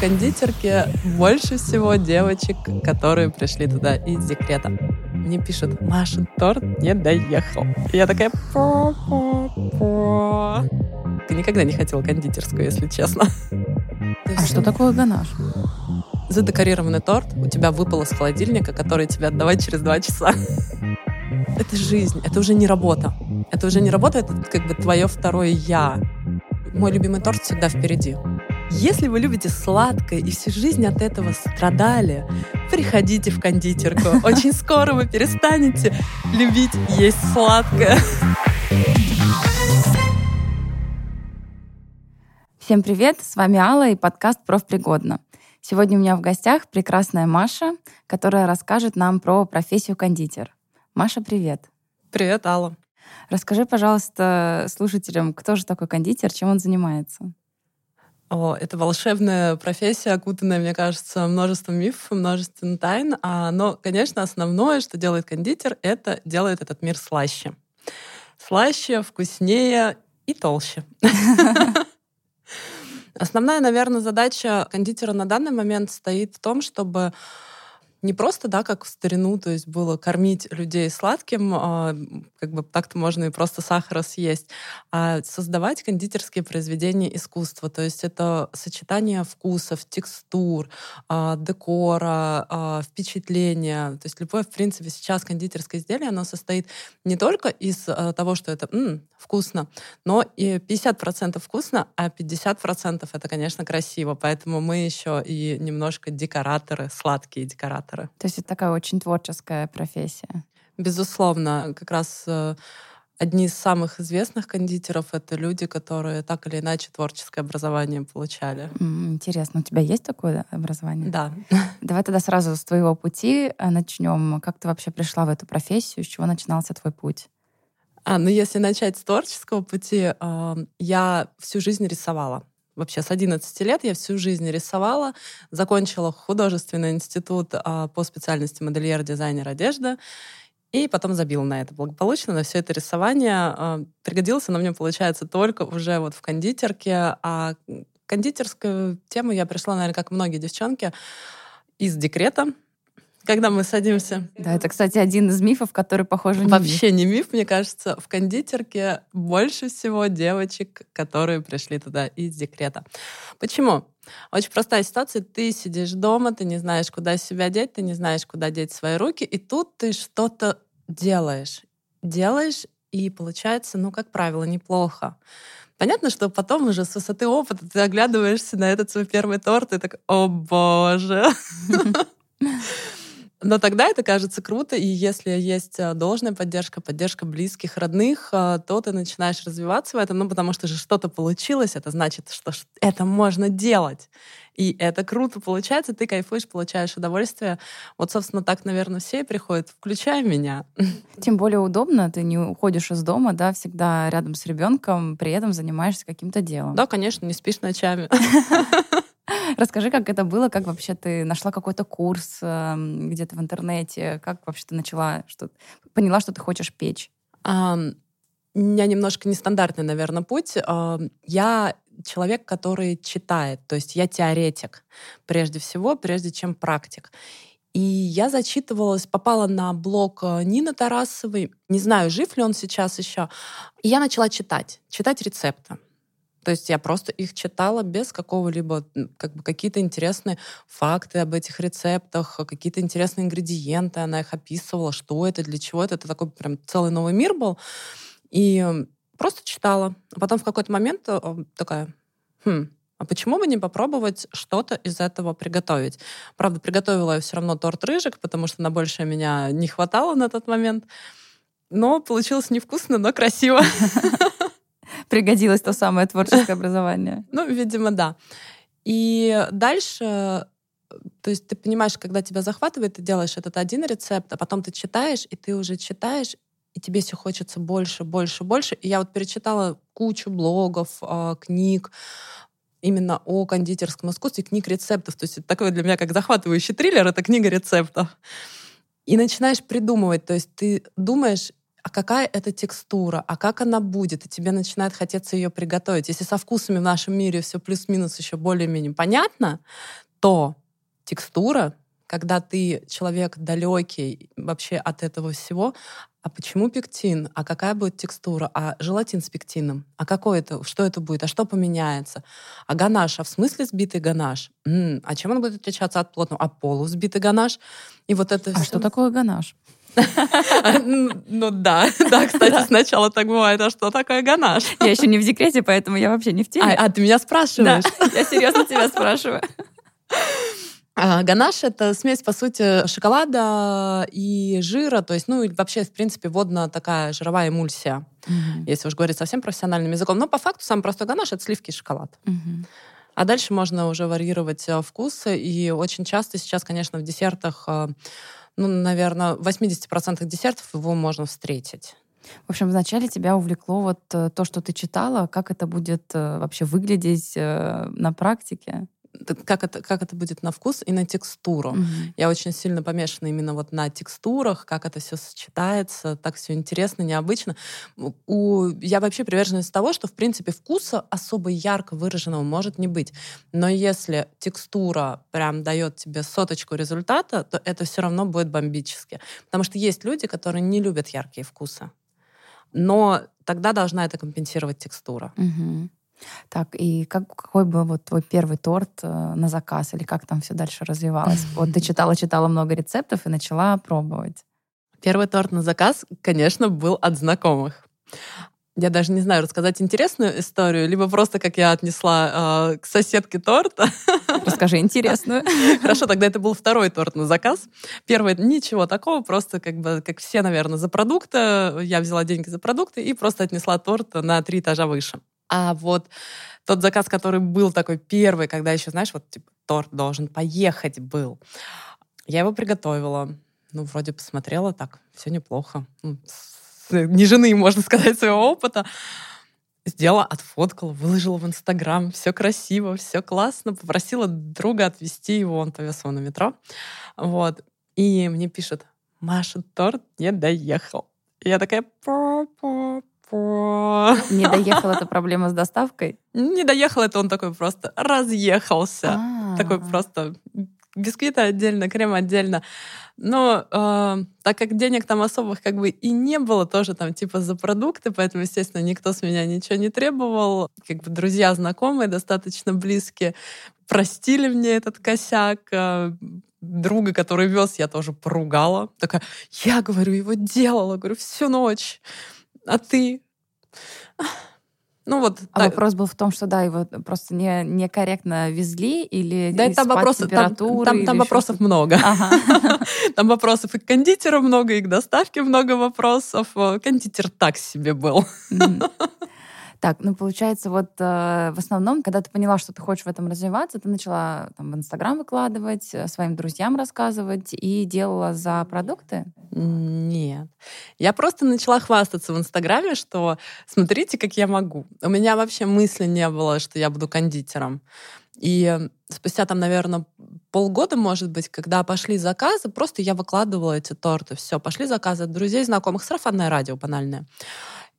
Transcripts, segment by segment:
В кондитерке больше всего девочек, которые пришли туда из декрета. Мне пишут, Маша, торт не доехал. И я такая... По -по -по. Ты никогда не хотела кондитерскую, если честно. А что такое ганаш? Задекорированный торт у тебя выпал из холодильника, который тебе отдавать через два часа. Это жизнь, это уже не работа. Это уже не работа, это как бы твое второе «я». Мой любимый торт всегда впереди. Если вы любите сладкое и всю жизнь от этого страдали, приходите в кондитерку. Очень скоро вы перестанете любить есть сладкое. Всем привет, с вами Алла и подкаст «Профпригодно». Сегодня у меня в гостях прекрасная Маша, которая расскажет нам про профессию кондитер. Маша, привет. Привет, Алла. Расскажи, пожалуйста, слушателям, кто же такой кондитер, чем он занимается? О, это волшебная профессия, окутанная, мне кажется, множеством мифов, множеством тайн. А, но, конечно, основное, что делает кондитер, это делает этот мир слаще. Слаще, вкуснее и толще. Основная, наверное, задача кондитера на данный момент стоит в том, чтобы не просто, да, как в старину, то есть было кормить людей сладким, а, как бы так-то можно и просто сахара съесть, а создавать кондитерские произведения искусства. То есть это сочетание вкусов, текстур, а, декора, а, впечатления. То есть любое, в принципе, сейчас кондитерское изделие, оно состоит не только из того, что это м-м, вкусно, но и 50% вкусно, а 50% это, конечно, красиво. Поэтому мы еще и немножко декораторы, сладкие декораторы иллюстраторы. То есть это такая очень творческая профессия. Безусловно, как раз э, одни из самых известных кондитеров — это люди, которые так или иначе творческое образование получали. Интересно, у тебя есть такое образование? Да. Давай тогда сразу с твоего пути э, начнем. Как ты вообще пришла в эту профессию? С чего начинался твой путь? А, ну если начать с творческого пути, э, я всю жизнь рисовала вообще с 11 лет я всю жизнь рисовала, закончила художественный институт а, по специальности модельер-дизайнер одежды, и потом забила на это благополучно, на все это рисование. А, пригодилось оно мне, получается, только уже вот в кондитерке. А кондитерскую тему я пришла, наверное, как многие девчонки, из декрета когда мы садимся. Да, это, кстати, один из мифов, который, похоже, не Вообще миф. не миф, мне кажется. В кондитерке больше всего девочек, которые пришли туда из декрета. Почему? Очень простая ситуация. Ты сидишь дома, ты не знаешь, куда себя деть, ты не знаешь, куда деть свои руки, и тут ты что-то делаешь. Делаешь, и получается, ну, как правило, неплохо. Понятно, что потом уже с высоты опыта ты оглядываешься на этот свой первый торт и так, о боже. Но тогда это кажется круто, и если есть э, должная поддержка, поддержка близких, родных, э, то ты начинаешь развиваться в этом, ну, потому что же что-то получилось, это значит, что это можно делать. И это круто получается, ты кайфуешь, получаешь удовольствие. Вот, собственно, так, наверное, все и приходят, включая меня. Тем более удобно, ты не уходишь из дома, да, всегда рядом с ребенком, при этом занимаешься каким-то делом. Да, конечно, не спишь ночами. Расскажи, как это было, как вообще ты нашла какой-то курс э, где-то в интернете, как вообще ты начала, что поняла, что ты хочешь печь? А, у меня немножко нестандартный, наверное, путь. Я человек, который читает, то есть я теоретик прежде всего, прежде чем практик. И я зачитывалась, попала на блог э, Нины Тарасовой. Не знаю, жив ли он сейчас еще. И я начала читать, читать рецепты. То есть я просто их читала без какого-либо, как бы какие-то интересные факты об этих рецептах, какие-то интересные ингредиенты, она их описывала, что это, для чего это. Это такой прям целый новый мир был. И просто читала. А потом в какой-то момент э, такая, хм, а почему бы не попробовать что-то из этого приготовить? Правда, приготовила я все равно торт рыжик, потому что на больше меня не хватало на тот момент. Но получилось невкусно, но красиво. пригодилось то самое творческое образование. Ну, видимо, да. И дальше то есть ты понимаешь, когда тебя захватывает, ты делаешь этот один рецепт, а потом ты читаешь, и ты уже читаешь, и тебе все хочется больше, больше, больше. И я вот перечитала кучу блогов, а, книг, именно о кондитерском искусстве, книг рецептов. То есть это такой для меня как захватывающий триллер, это книга рецептов. И начинаешь придумывать, то есть ты думаешь, а какая это текстура, а как она будет, и тебе начинает хотеться ее приготовить. Если со вкусами в нашем мире все плюс-минус еще более-менее понятно, то текстура, когда ты человек далекий вообще от этого всего, а почему пектин? А какая будет текстура? А желатин с пектином? А какой это? Что это будет? А что поменяется? А ганаш? А в смысле сбитый ганаш? М-м, а чем он будет отличаться от плотного? А полусбитый ганаш? И вот это А все... что такое ганаш? Ну да, да, кстати, сначала так бывает. А что такое ганаш? Я еще не в декрете, поэтому я вообще не в теме. А, а ты меня спрашиваешь? я серьезно тебя спрашиваю. А, ганаш — это смесь, по сути, шоколада и жира, то есть, ну, вообще, в принципе, водно такая жировая эмульсия, mm-hmm. если уж говорить совсем профессиональным языком. Но по факту самый простой ганаш — это сливки и шоколад. Mm-hmm. А дальше можно уже варьировать э, вкусы, и очень часто сейчас, конечно, в десертах, э, ну, наверное, в 80% десертов его можно встретить. В общем, вначале тебя увлекло вот э, то, что ты читала, как это будет вообще выглядеть на практике? Как это, как это будет на вкус и на текстуру. Mm-hmm. Я очень сильно помешана именно вот на текстурах, как это все сочетается, так все интересно, необычно. У, я вообще приверженность того, что, в принципе, вкуса особо ярко выраженного может не быть. Но если текстура прям дает тебе соточку результата, то это все равно будет бомбически. Потому что есть люди, которые не любят яркие вкусы. Но тогда должна это компенсировать текстура. Mm-hmm. Так, и как, какой был вот твой первый торт э, на заказ, или как там все дальше развивалось? Вот ты читала-читала много рецептов и начала пробовать. Первый торт на заказ, конечно, был от знакомых. Я даже не знаю, рассказать интересную историю, либо просто как я отнесла э, к соседке торта. Расскажи интересную. Хорошо, тогда это был второй торт на заказ. Первый ничего такого, просто как бы, как все, наверное, за продукты. Я взяла деньги за продукты и просто отнесла торт на три этажа выше. А вот тот заказ, который был такой первый, когда еще, знаешь, вот типа торт должен поехать был, я его приготовила. Ну, вроде посмотрела так, все неплохо. Ну, не жены, можно сказать, своего опыта. Сделала, отфоткала, выложила в Инстаграм. Все красиво, все классно. Попросила друга отвезти его, он повез его на метро. Вот. И мне пишет, Маша, торт не доехал. Я такая, папа, не доехал это проблема с доставкой? Не доехал это он такой просто разъехался. А-а-а. Такой просто бисквиты отдельно, крем отдельно. Но э, так как денег там особых как бы и не было, тоже там типа за продукты, поэтому, естественно, никто с меня ничего не требовал. Как бы друзья, знакомые, достаточно близкие, простили мне этот косяк. Э, друга, который вез, я тоже поругала. Такая, я, говорю, его делала, говорю, всю ночь а ты? Ну вот. А так. вопрос был в том, что да, его просто не, некорректно везли или да, там вопросов, там, там, там вопросов много. Ага. там вопросов и к кондитеру много, и к доставке много вопросов. Кондитер так себе был. Так, ну получается, вот э, в основном, когда ты поняла, что ты хочешь в этом развиваться, ты начала там в Инстаграм выкладывать, э, своим друзьям рассказывать и делала за продукты? Нет. Я просто начала хвастаться в Инстаграме, что смотрите, как я могу. У меня вообще мысли не было, что я буду кондитером. И спустя там, наверное, полгода, может быть, когда пошли заказы, просто я выкладывала эти торты. Все, пошли заказы от друзей, знакомых, сарафанное радио банальное.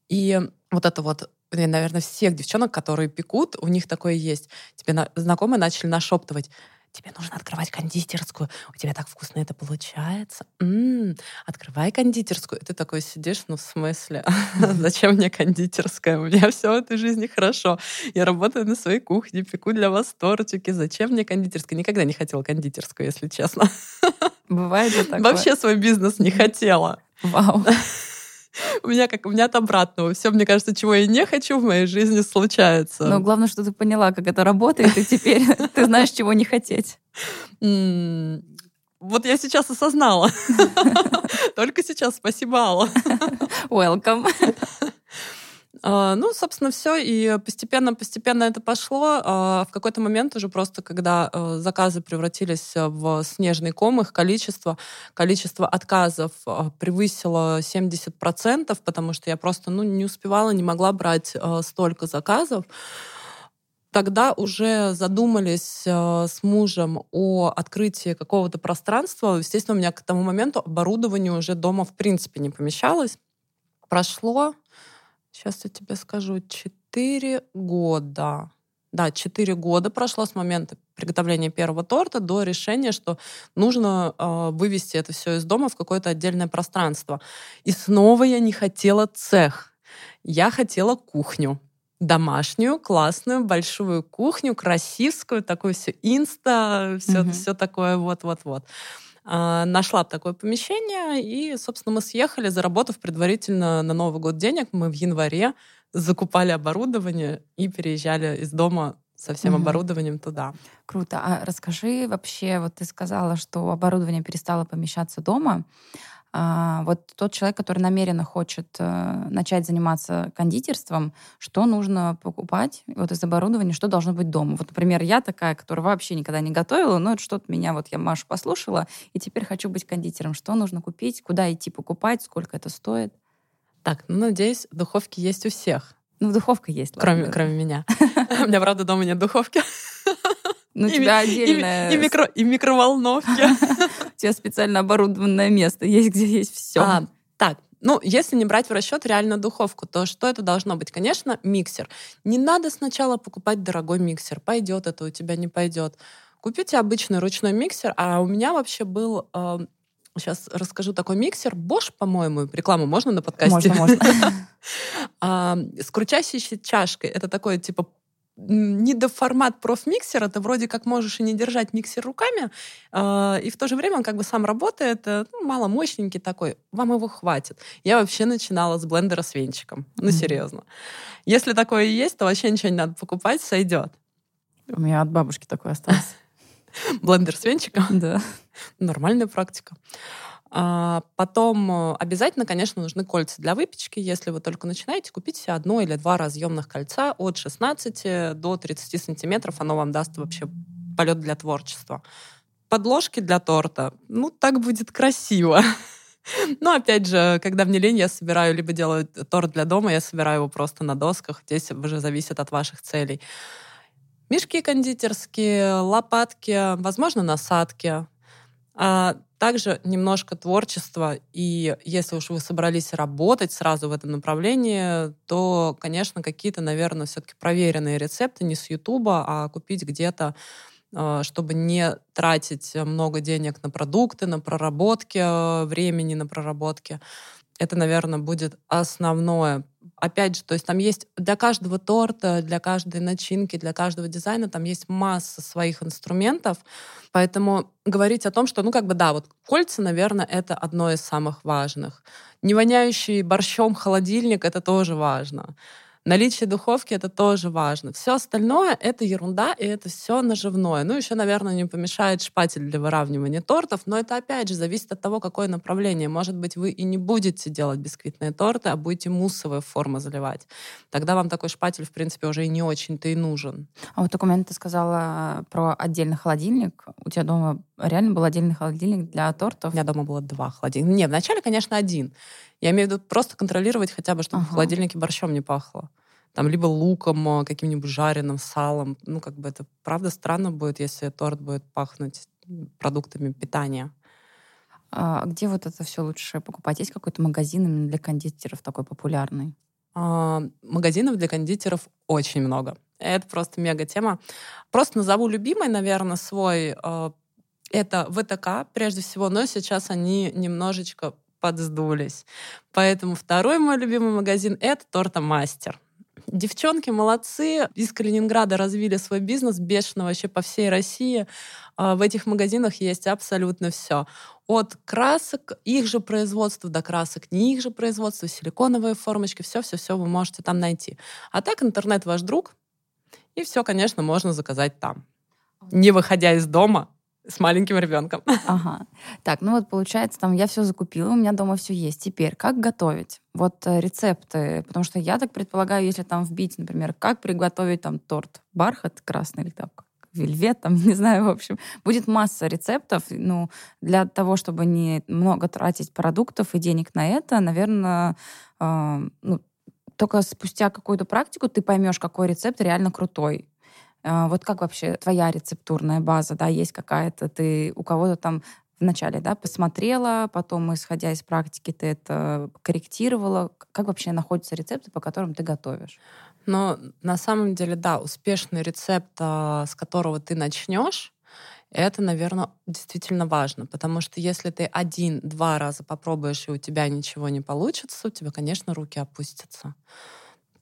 И вот это вот наверное, всех девчонок, которые пекут, у них такое есть. Тебе на, знакомые начали нашептывать, тебе нужно открывать кондитерскую, у тебя так вкусно это получается. М-м, открывай кондитерскую. И ты такой сидишь, ну в смысле, зачем мне кондитерская? У меня все в этой жизни хорошо. Я работаю на своей кухне, пеку для вас тортики. Зачем мне кондитерская? Никогда не хотела кондитерскую, если честно. Бывает же такое? Вообще свой бизнес не хотела. Вау. У меня как у меня от обратного. Все, мне кажется, чего я не хочу в моей жизни случается. Но главное, что ты поняла, как это работает, и теперь ты знаешь, чего не хотеть. Вот я сейчас осознала. Только сейчас. Спасибо, Алла. Welcome. А, ну, собственно, все. И постепенно-постепенно это пошло. А, в какой-то момент уже просто, когда э, заказы превратились в снежный ком, их количество, количество отказов а, превысило 70%, потому что я просто ну, не успевала, не могла брать столько заказов тогда уже задумались э, с мужем о открытии какого-то пространства. Естественно, у меня к тому моменту оборудование уже дома в принципе не помещалось. прошло, сейчас я тебе скажу, 4 года. Да, 4 года прошло с момента приготовления первого торта до решения, что нужно э, вывести это все из дома в какое-то отдельное пространство. И снова я не хотела цех. Я хотела кухню домашнюю, классную, большую кухню, красивскую, такую все инста, все, mm-hmm. все такое вот-вот-вот. А, нашла такое помещение, и, собственно, мы съехали, заработав предварительно на Новый год денег. Мы в январе закупали оборудование и переезжали из дома со всем угу. оборудованием туда. Круто. А расскажи вообще, вот ты сказала, что оборудование перестало помещаться дома. А, вот тот человек, который намеренно хочет э, начать заниматься кондитерством, что нужно покупать вот из оборудования, что должно быть дома? Вот, например, я такая, которая вообще никогда не готовила, но это что-то меня, вот я Машу послушала, и теперь хочу быть кондитером. Что нужно купить, куда идти покупать, сколько это стоит? Так, ну, надеюсь, духовки есть у всех. Ну, духовка есть. Кроме, ладно. кроме меня. У меня, правда, дома нет духовки. Ну, у тебя отдельная... И, микро, и микроволновки. У тебя специально оборудованное место есть, где есть все. А, так, ну, если не брать в расчет реально духовку, то что это должно быть? Конечно, миксер. Не надо сначала покупать дорогой миксер. Пойдет это у тебя, не пойдет. Купите обычный ручной миксер. А у меня вообще был Сейчас э, расскажу такой миксер. Bosch, по-моему, рекламу можно на подкасте? Можно, можно. С крутящей чашкой. Это такой, типа, не до формат профмиксера, ты вроде как можешь и не держать миксер руками, э, и в то же время он как бы сам работает, э, ну, маломощненький такой, вам его хватит. Я вообще начинала с блендера с венчиком, ну mm-hmm. серьезно. Если такое есть, то вообще ничего не надо покупать, сойдет. У меня от бабушки такой остался. Блендер с венчиком? Да. Нормальная практика. А потом э, обязательно, конечно, нужны кольца для выпечки. Если вы только начинаете, купите одно или два разъемных кольца от 16 до 30 сантиметров. Оно вам даст вообще полет для творчества. Подложки для торта. Ну, так будет красиво. Но, опять же, когда мне лень, я собираю, либо делаю торт для дома, я собираю его просто на досках. Здесь уже зависит от ваших целей. Мешки кондитерские, лопатки, возможно, насадки. А также немножко творчества, и если уж вы собрались работать сразу в этом направлении, то, конечно, какие-то, наверное, все-таки проверенные рецепты не с Ютуба, а купить где-то а, чтобы не тратить много денег на продукты, на проработки, а, времени на проработки. Это, наверное, будет основное. Опять же, то есть там есть для каждого торта, для каждой начинки, для каждого дизайна там есть масса своих инструментов. Поэтому говорить о том, что, ну, как бы, да, вот кольца, наверное, это одно из самых важных. Не воняющий борщом холодильник — это тоже важно. Наличие духовки это тоже важно. Все остальное это ерунда, и это все наживное. Ну, еще, наверное, не помешает шпатель для выравнивания тортов, но это опять же зависит от того, какое направление. Может быть, вы и не будете делать бисквитные торты, а будете муссовые формы заливать. Тогда вам такой шпатель, в принципе, уже и не очень-то и нужен. А вот такой момент ты сказала про отдельный холодильник. У тебя дома реально был отдельный холодильник для тортов? У меня дома было два холодильника. Нет, вначале, конечно, один. Я имею в виду просто контролировать хотя бы, чтобы ага. в холодильнике борщом не пахло. Там либо луком, а, каким-нибудь жареным, салом. Ну, как бы это правда странно будет, если торт будет пахнуть продуктами питания. А где вот это все лучше покупать? Есть какой-то магазин именно для кондитеров такой популярный? А, магазинов для кондитеров очень много. Это просто мега тема. Просто назову любимый, наверное, свой. А, это ВТК, прежде всего, но сейчас они немножечко подсдулись. Поэтому второй мой любимый магазин — это Тортомастер. Девчонки молодцы, из Калининграда развили свой бизнес бешено вообще по всей России. А, в этих магазинах есть абсолютно все. От красок, их же производства до красок, не их же производства, силиконовые формочки, все-все-все вы можете там найти. А так интернет ваш друг, и все, конечно, можно заказать там. Не выходя из дома, с маленьким ребенком. Ага. Так, ну вот получается, там я все закупила, у меня дома все есть. Теперь, как готовить? Вот э, рецепты, потому что я так предполагаю, если там вбить, например, как приготовить там торт бархат красный или там вельвет, там, не знаю, в общем, будет масса рецептов. Ну, для того, чтобы не много тратить продуктов и денег на это, наверное, э, ну, только спустя какую-то практику ты поймешь, какой рецепт реально крутой. А, вот как вообще твоя рецептурная база, да, есть какая-то, ты у кого-то там вначале, да, посмотрела, потом, исходя из практики, ты это корректировала. Как вообще находятся рецепты, по которым ты готовишь? Но на самом деле, да, успешный рецепт, а, с которого ты начнешь, это, наверное, действительно важно, потому что если ты один-два раза попробуешь, и у тебя ничего не получится, у тебя, конечно, руки опустятся.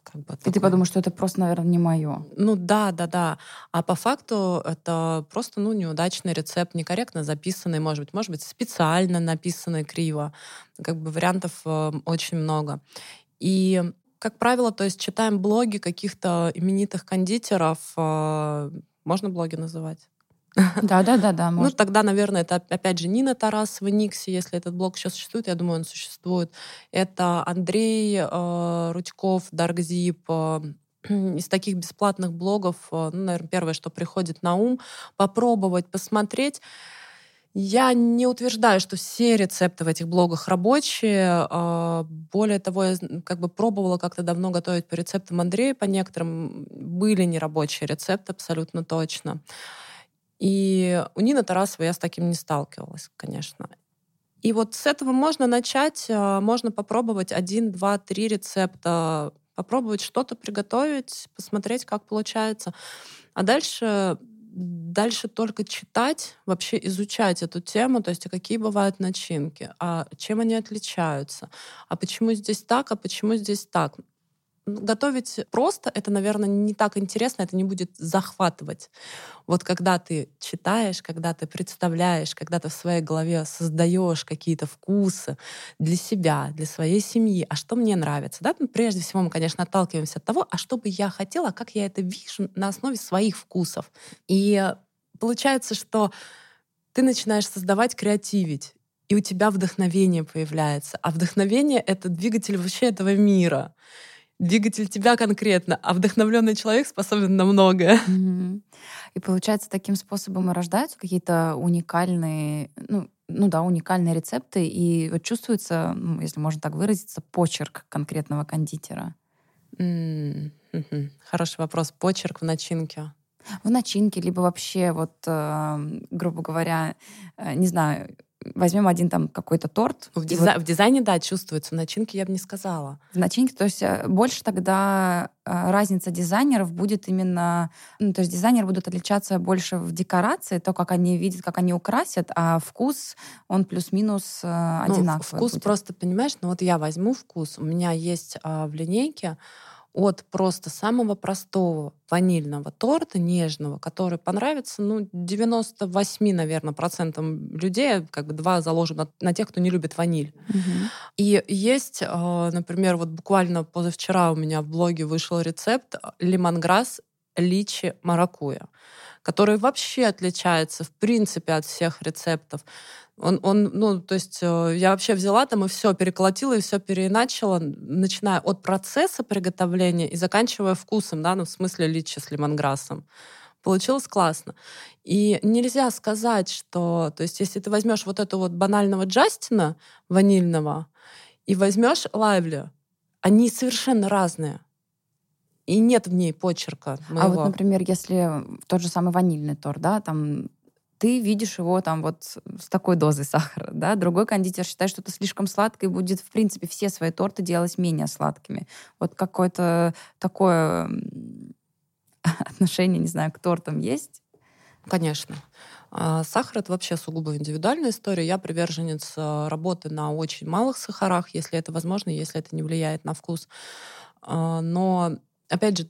Как бы и такое. ты подумаешь, что это просто, наверное, не мое. Ну да, да, да. А по факту это просто ну, неудачный рецепт, некорректно записанный, может быть, может быть, специально написанный криво. Как бы вариантов э, очень много. И как правило, то есть читаем блоги каких-то именитых кондитеров. Э, можно блоги называть? Да, да, да, да. Ну, тогда, наверное, это опять же Нина Тарасова, Никси, если этот блог еще существует, я думаю, он существует. Это Андрей э, Рудьков, Даргзип, э, из таких бесплатных блогов, э, ну, наверное, первое, что приходит на ум, попробовать, посмотреть. Я не утверждаю, что все рецепты в этих блогах рабочие. Э, более того, я как бы пробовала как-то давно готовить по рецептам Андрея, по некоторым были нерабочие рецепты абсолютно точно. И у Нины Тарасовой я с таким не сталкивалась, конечно. И вот с этого можно начать, а, можно попробовать один, два, три рецепта, попробовать что-то приготовить, посмотреть, как получается. А дальше дальше только читать, вообще изучать эту тему, то есть а какие бывают начинки, а чем они отличаются, а почему здесь так, а почему здесь так. Готовить просто, это, наверное, не так интересно, это не будет захватывать. Вот когда ты читаешь, когда ты представляешь, когда ты в своей голове создаешь какие-то вкусы для себя, для своей семьи, а что мне нравится, да, ну, прежде всего мы, конечно, отталкиваемся от того, а что бы я хотела, как я это вижу на основе своих вкусов. И получается, что ты начинаешь создавать, креативить, и у тебя вдохновение появляется. А вдохновение — это двигатель вообще этого мира двигатель тебя конкретно, а вдохновленный человек способен на многое. И получается, таким способом рождаются какие-то уникальные, ну, ну да, уникальные рецепты, и вот чувствуется, ну, если можно так выразиться, почерк конкретного кондитера. Mm-hmm. Хороший вопрос. Почерк в начинке. В начинке, либо вообще, вот, э, грубо говоря, э, не знаю, возьмем один там какой-то торт. В, дизай... вот... в дизайне, да, чувствуется. В начинке я бы не сказала. В начинке, то есть э, больше тогда э, разница дизайнеров будет именно... Ну, то есть дизайнеры будут отличаться больше в декорации, то, как они видят, как они украсят, а вкус, он плюс-минус э, ну, одинаковый Вкус будет. просто, понимаешь, ну вот я возьму вкус, у меня есть а, в линейке от просто самого простого ванильного торта нежного, который понравится, ну, 98, наверное, процентам людей, как бы два заложим на, на тех, кто не любит ваниль. Угу. И есть, э, например, вот буквально позавчера у меня в блоге вышел рецепт лимонграсс личи маракуя, который вообще отличается, в принципе, от всех рецептов. Он, он, ну, то есть э, я вообще взяла там и все переколотила и все переиначила, начиная от процесса приготовления и заканчивая вкусом, да, ну, в смысле личи с лимонграссом. Получилось классно. И нельзя сказать, что, то есть если ты возьмешь вот эту вот банального Джастина ванильного и возьмешь Лайвли, они совершенно разные. И нет в ней почерка моего. А вот, например, если тот же самый ванильный торт, да, там ты видишь его там вот с такой дозой сахара, да, другой кондитер считает, что это слишком сладко и будет, в принципе, все свои торты делать менее сладкими. Вот какое-то такое отношение, не знаю, к тортам есть? Конечно. А, сахар — это вообще сугубо индивидуальная история. Я приверженец э, работы на очень малых сахарах, если это возможно, если это не влияет на вкус. А, но, опять же,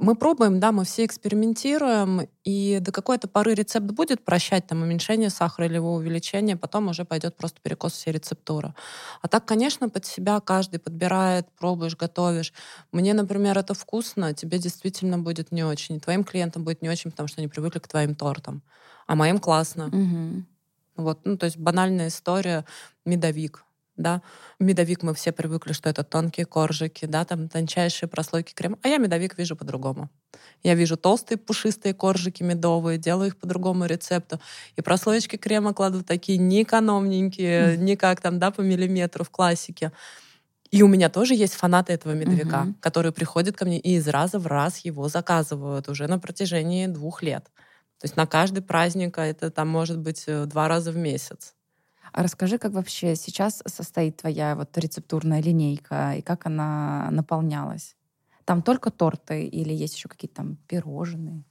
мы пробуем, да, мы все экспериментируем, и до какой-то поры рецепт будет прощать там уменьшение сахара или его увеличение, потом уже пойдет просто перекос всей рецептуры. А так, конечно, под себя каждый подбирает, пробуешь, готовишь. Мне, например, это вкусно, тебе действительно будет не очень. И твоим клиентам будет не очень, потому что они привыкли к твоим тортам. А моим классно. Угу. Вот, ну, то есть банальная история медовик да. Медовик мы все привыкли, что это тонкие коржики, да, там тончайшие прослойки крема. А я медовик вижу по-другому. Я вижу толстые пушистые коржики медовые, делаю их по другому рецепту. И прослоечки крема кладу такие не экономненькие, mm. не как там, да, по миллиметру в классике. И у меня тоже есть фанаты этого медовика, mm-hmm. которые приходят ко мне и из раза в раз его заказывают уже на протяжении двух лет. То есть на каждый праздник, а это там может быть э, два раза в месяц. А расскажи, как вообще сейчас состоит твоя вот рецептурная линейка и как она наполнялась? Там только торты или есть еще какие-то там пирожные?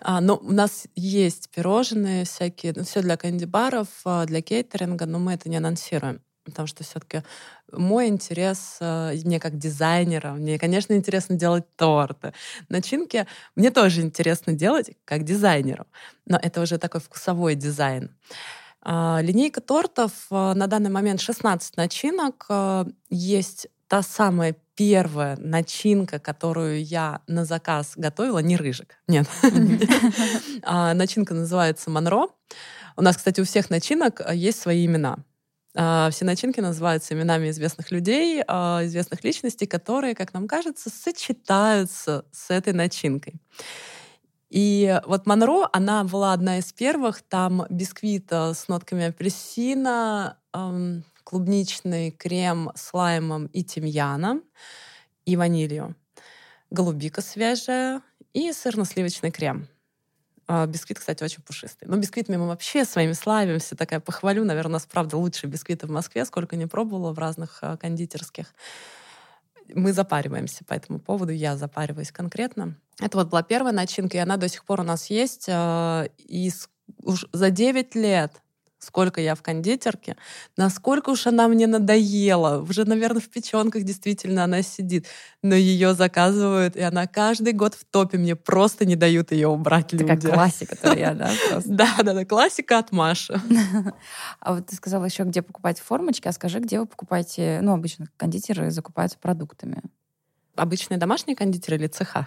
А, ну, у нас есть пирожные всякие, ну, все для канди-баров, а, для кейтеринга, но мы это не анонсируем. Потому что все-таки мой интерес, а, мне как дизайнера, мне, конечно, интересно делать торты. Начинки мне тоже интересно делать как дизайнеру, но это уже такой вкусовой дизайн. Линейка тортов на данный момент 16 начинок. Есть та самая первая начинка, которую я на заказ готовила, не рыжик, нет. А, начинка называется Монро. У нас, кстати, у всех начинок а, есть свои имена. А, все начинки называются именами известных людей, известных личностей, которые, как нам кажется, сочетаются с этой начинкой. И вот Монро, она была одна из первых. Там бисквит с нотками апельсина, клубничный крем с лаймом и тимьяном и ванилью, голубика свежая и сырно-сливочный крем. А, бисквит, кстати, очень пушистый. Но бисквитами мы вообще своими славимся. Такая похвалю, наверное, у нас, правда, лучшие бисквиты в Москве, сколько не пробовала в разных а, кондитерских. Мы запариваемся по этому поводу, я запариваюсь конкретно. Это вот была первая начинка, и она до сих пор у нас есть. А, и за 9 лет сколько я в кондитерке, насколько уж она мне надоела. Уже, наверное, в печенках действительно она сидит. Но ее заказывают, и она каждый год в топе. Мне просто не дают ее убрать люди. Такая классика твоя, да? Да, да, да, классика от Маши. А вот ты сказала еще, где покупать формочки, а скажи, где вы покупаете, ну, обычно кондитеры закупаются продуктами? Обычные домашние кондитеры или цеха?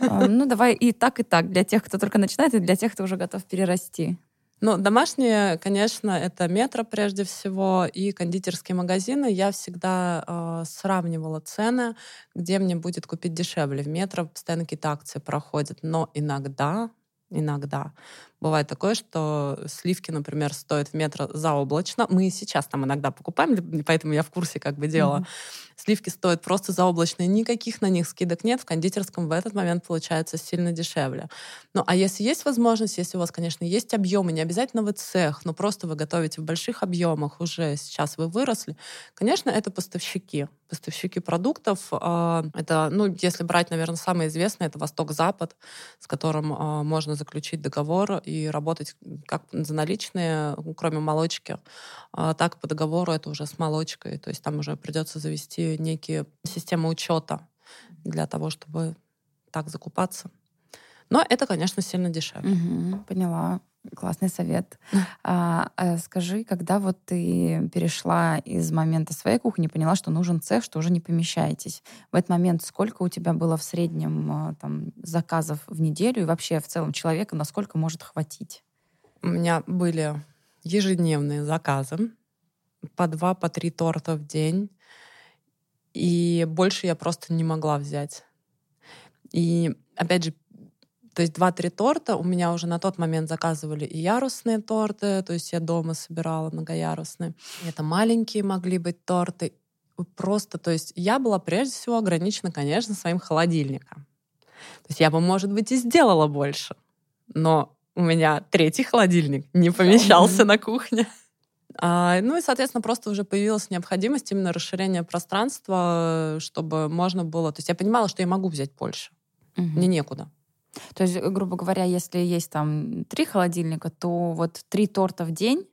А, ну, давай и так, и так. Для тех, кто только начинает, и для тех, кто уже готов перерасти. Ну, домашние, конечно, это метро прежде всего и кондитерские магазины. Я всегда э, сравнивала цены, где мне будет купить дешевле. В метро постоянно какие-то акции проходят, но иногда, иногда бывает такое, что сливки, например, стоят в метро заоблачно. Мы сейчас там иногда покупаем, поэтому я в курсе как бы дела. Mm-hmm Сливки стоят просто заоблачные, никаких на них скидок нет. В кондитерском в этот момент получается сильно дешевле. Ну, а если есть возможность, если у вас, конечно, есть объемы, не обязательно вы цех, но просто вы готовите в больших объемах, уже сейчас вы выросли, конечно, это поставщики. Поставщики продуктов. А, это, ну, если брать, наверное, самое известное, это Восток-Запад, с которым а, можно заключить договор и работать как за наличные, кроме молочки, а, так по договору это уже с молочкой. То есть там уже придется завести некие системы учета для того, чтобы так закупаться. Но это, конечно, сильно дешевле. Угу, поняла. Классный совет. А, а скажи, когда вот ты перешла из момента своей кухни, поняла, что нужен цех, что уже не помещаетесь. В этот момент сколько у тебя было в среднем а, там, заказов в неделю и вообще в целом человека насколько может хватить? У меня были ежедневные заказы по два, по три торта в день. И больше я просто не могла взять. И опять же, то есть два-три торта у меня уже на тот момент заказывали и ярусные торты, то есть я дома собирала многоярусные. Это маленькие могли быть торты. Просто, то есть я была прежде всего ограничена, конечно, своим холодильником. То есть я бы, может быть, и сделала больше. Но у меня третий холодильник не помещался на кухне. А, ну и, соответственно, просто уже появилась необходимость именно расширения пространства, чтобы можно было... То есть я понимала, что я могу взять больше. Угу. Мне некуда. То есть, грубо говоря, если есть там три холодильника, то вот три торта в день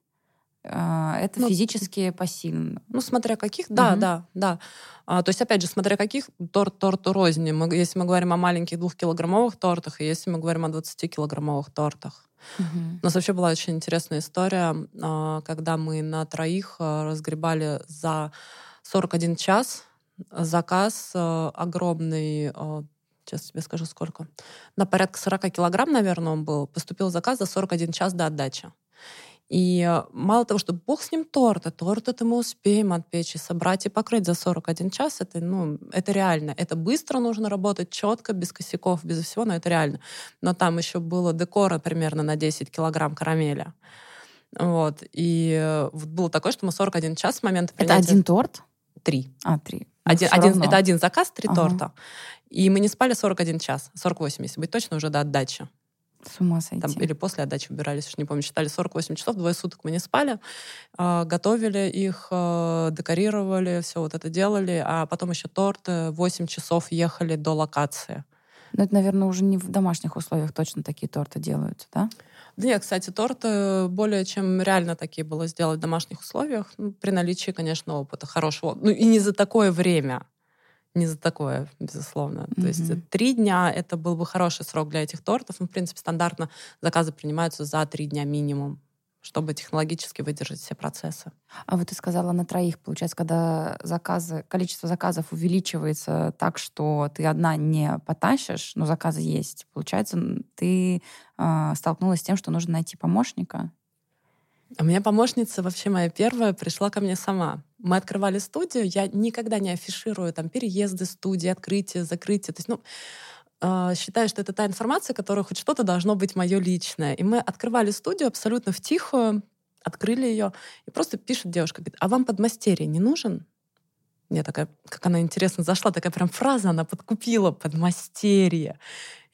а, это ну, физически посильно. Ну, смотря каких, да, угу. да, да. А, то есть, опять же, смотря каких торт торту розни. Мы, если мы говорим о маленьких двухкилограммовых тортах, и если мы говорим о 20-килограммовых тортах. Угу. У нас вообще была очень интересная история, а, когда мы на троих а, разгребали за 41 час заказ а, огромный сейчас тебе скажу сколько, на порядка 40 килограмм, наверное, он был, поступил заказ за 41 час до отдачи. И э, мало того, что бог с ним торт, а торт это мы успеем отпечь и собрать и покрыть за 41 час, это, ну, это реально. Это быстро нужно работать, четко, без косяков, без всего, но это реально. Но там еще было декора примерно на 10 килограмм карамели. Вот. И э, вот было такое, что мы 41 час с момента принятия... Это один торт? Три. А, три. Ну, один, один, это один заказ, три ага. торта. И мы не спали 41 час, 48, если быть точно, уже до отдачи. С ума сойти. Там, или после отдачи убирались, уж не помню, считали 48 часов, двое суток мы не спали, э, готовили их, э, декорировали, все вот это делали, а потом еще торт, 8 часов ехали до локации. Но это, наверное, уже не в домашних условиях точно такие торты делаются, да? Да нет, кстати, торты более чем реально такие было сделать в домашних условиях, ну, при наличии, конечно, опыта хорошего. Ну и не за такое время не за такое, безусловно. Mm-hmm. То есть три дня — это был бы хороший срок для этих тортов. Ну, в принципе, стандартно заказы принимаются за три дня минимум чтобы технологически выдержать все процессы. А вот ты сказала на троих, получается, когда заказы, количество заказов увеличивается так, что ты одна не потащишь, но заказы есть, получается, ты э, столкнулась с тем, что нужно найти помощника? У меня помощница вообще моя первая пришла ко мне сама. Мы открывали студию, я никогда не афиширую там переезды студии, открытие, закрытие. То есть, ну, считаю, что это та информация, которая хоть что-то должно быть мое личное. И мы открывали студию абсолютно в тихую, открыли ее, и просто пишет девушка, говорит, а вам подмастерье не нужен? Мне такая, как она интересно зашла, такая прям фраза она подкупила, подмастерье.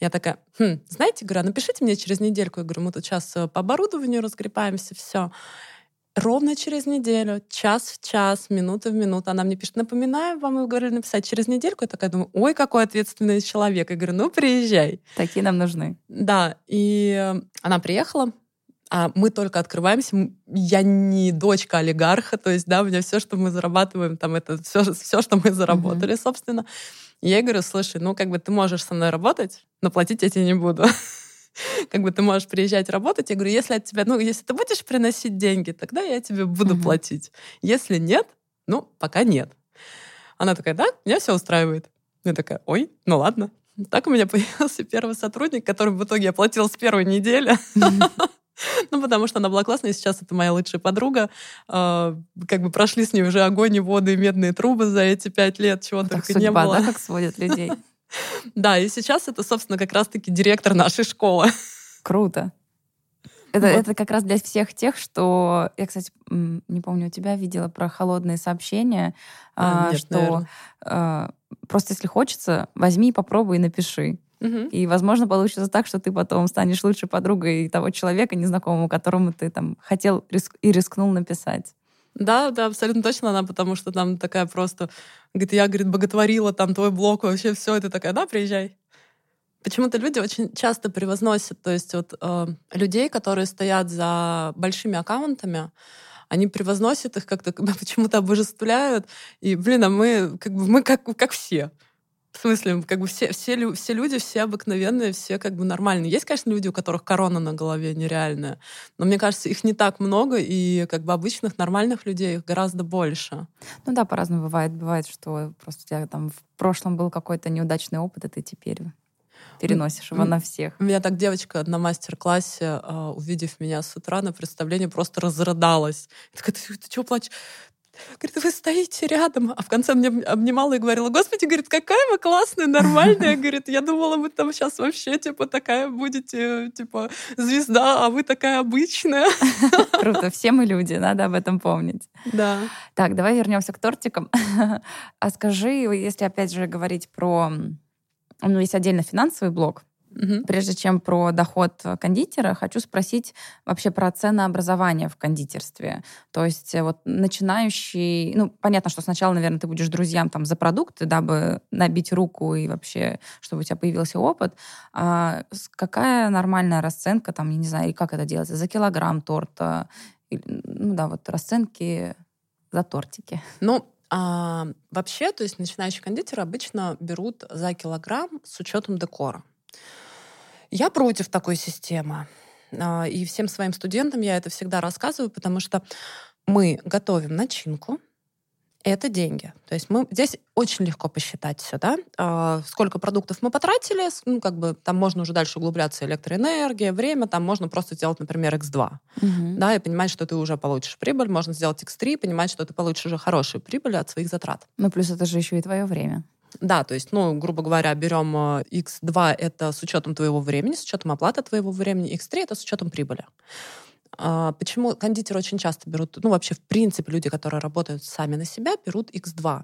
Я такая, хм, знаете, говорю, а напишите мне через недельку. Я говорю, мы тут сейчас э, по оборудованию разгребаемся, все. Ровно через неделю, час в час, минута в минуту. Она мне пишет, напоминаю вам, вы говорили написать через недельку. Я такая думаю, ой, какой ответственный человек. Я говорю, ну, приезжай. Такие нам нужны. Да, и э, она приехала, а мы только открываемся. Я не дочка олигарха, то есть, да, у меня все, что мы зарабатываем, там, это все, все что мы заработали, mm-hmm. собственно. И я ей говорю, слушай, ну, как бы ты можешь со мной работать, но платить я тебе не буду. как бы ты можешь приезжать работать. Я говорю, если от тебя, ну, если ты будешь приносить деньги, тогда я тебе буду платить. Если нет, ну, пока нет. Она такая, да, меня все устраивает. Я такая, ой, ну ладно. Так у меня появился первый сотрудник, который в итоге оплатил с первой недели. Ну, потому что она была классная, сейчас это моя лучшая подруга. Э, как бы прошли с ней уже огонь и воды и медные трубы за эти пять лет, чего только не было. как сводят людей. Да, и сейчас это, собственно, как раз-таки директор нашей школы. Круто. Это, вот. это как раз для всех тех, что... Я, кстати, не помню, у тебя видела про холодные сообщения, а, а, нет, что а, просто если хочется, возьми и попробуй и напиши. И, возможно, получится так, что ты потом станешь лучшей подругой того человека незнакомого, которому ты там хотел риск и рискнул написать. Да, да, абсолютно точно она, потому что там такая просто... Говорит, я, говорит, боготворила там твой блог, вообще все. это такая, да, приезжай. Почему-то люди очень часто превозносят, то есть вот э, людей, которые стоят за большими аккаунтами, они превозносят их как-то, почему-то обожествляют. И, блин, а мы как бы мы как, как все. В смысле, как бы все, все, все люди, все обыкновенные, все как бы нормальные. Есть, конечно, люди, у которых корона на голове нереальная, но мне кажется, их не так много, и как бы обычных нормальных людей их гораздо больше. Ну да, по-разному бывает. Бывает, что просто у тебя там в прошлом был какой-то неудачный опыт, и ты теперь переносишь его на всех. У меня так девочка на мастер-классе, а, увидев меня с утра на представлении, просто разрыдалась. Такая, ты, ты что плачешь? Говорит, вы стоите рядом. А в конце мне обнимала и говорила, господи, говорит, какая вы классная, нормальная. Говорит, я думала, вы там сейчас вообще, типа, такая будете, типа, звезда, а вы такая обычная. Круто, все мы люди, надо об этом помнить. Да. Так, давай вернемся к тортикам. А скажи, если опять же говорить про... Ну, есть отдельно финансовый блок, Угу. Прежде чем про доход кондитера, хочу спросить вообще про ценообразование в кондитерстве. То есть э, вот начинающий, ну, понятно, что сначала, наверное, ты будешь друзьям там за продукты, дабы набить руку и вообще, чтобы у тебя появился опыт. А какая нормальная расценка там, я не знаю, и как это делается, за килограмм торта? Ну да, вот расценки за тортики. Ну, а, вообще, то есть начинающие кондитеры обычно берут за килограмм с учетом декора. Я против такой системы. А, и всем своим студентам я это всегда рассказываю, потому что мы готовим начинку, это деньги. То есть мы здесь очень легко посчитать все, да, а, сколько продуктов мы потратили, ну, как бы там можно уже дальше углубляться, электроэнергия, время, там можно просто сделать, например, X2, угу. да, и понимать, что ты уже получишь прибыль, можно сделать X3, понимать, что ты получишь уже хорошую прибыль от своих затрат. Ну, плюс это же еще и твое время. Да, то есть, ну, грубо говоря, берем X2 э, это с учетом твоего времени, с учетом оплаты твоего времени, X3 это с учетом прибыли. А, почему кондитеры очень часто берут, ну, вообще, в принципе, люди, которые работают сами на себя, берут X2.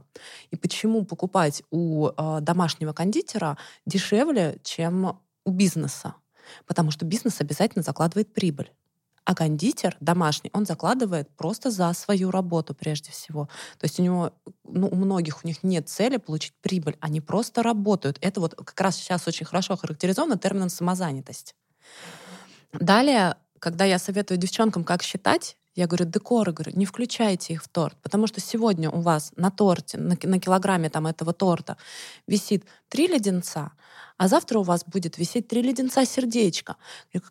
И почему покупать у э, домашнего кондитера дешевле, чем у бизнеса? потому что бизнес обязательно закладывает прибыль. А кондитер домашний, он закладывает просто за свою работу прежде всего. То есть у него, ну, у многих у них нет цели получить прибыль, они просто работают. Это вот как раз сейчас очень хорошо характеризовано термином самозанятость. Далее, когда я советую девчонкам, как считать, я говорю, декоры, говорю, не включайте их в торт, потому что сегодня у вас на торте, на, на килограмме там этого торта висит три леденца, а завтра у вас будет висеть три леденца сердечко.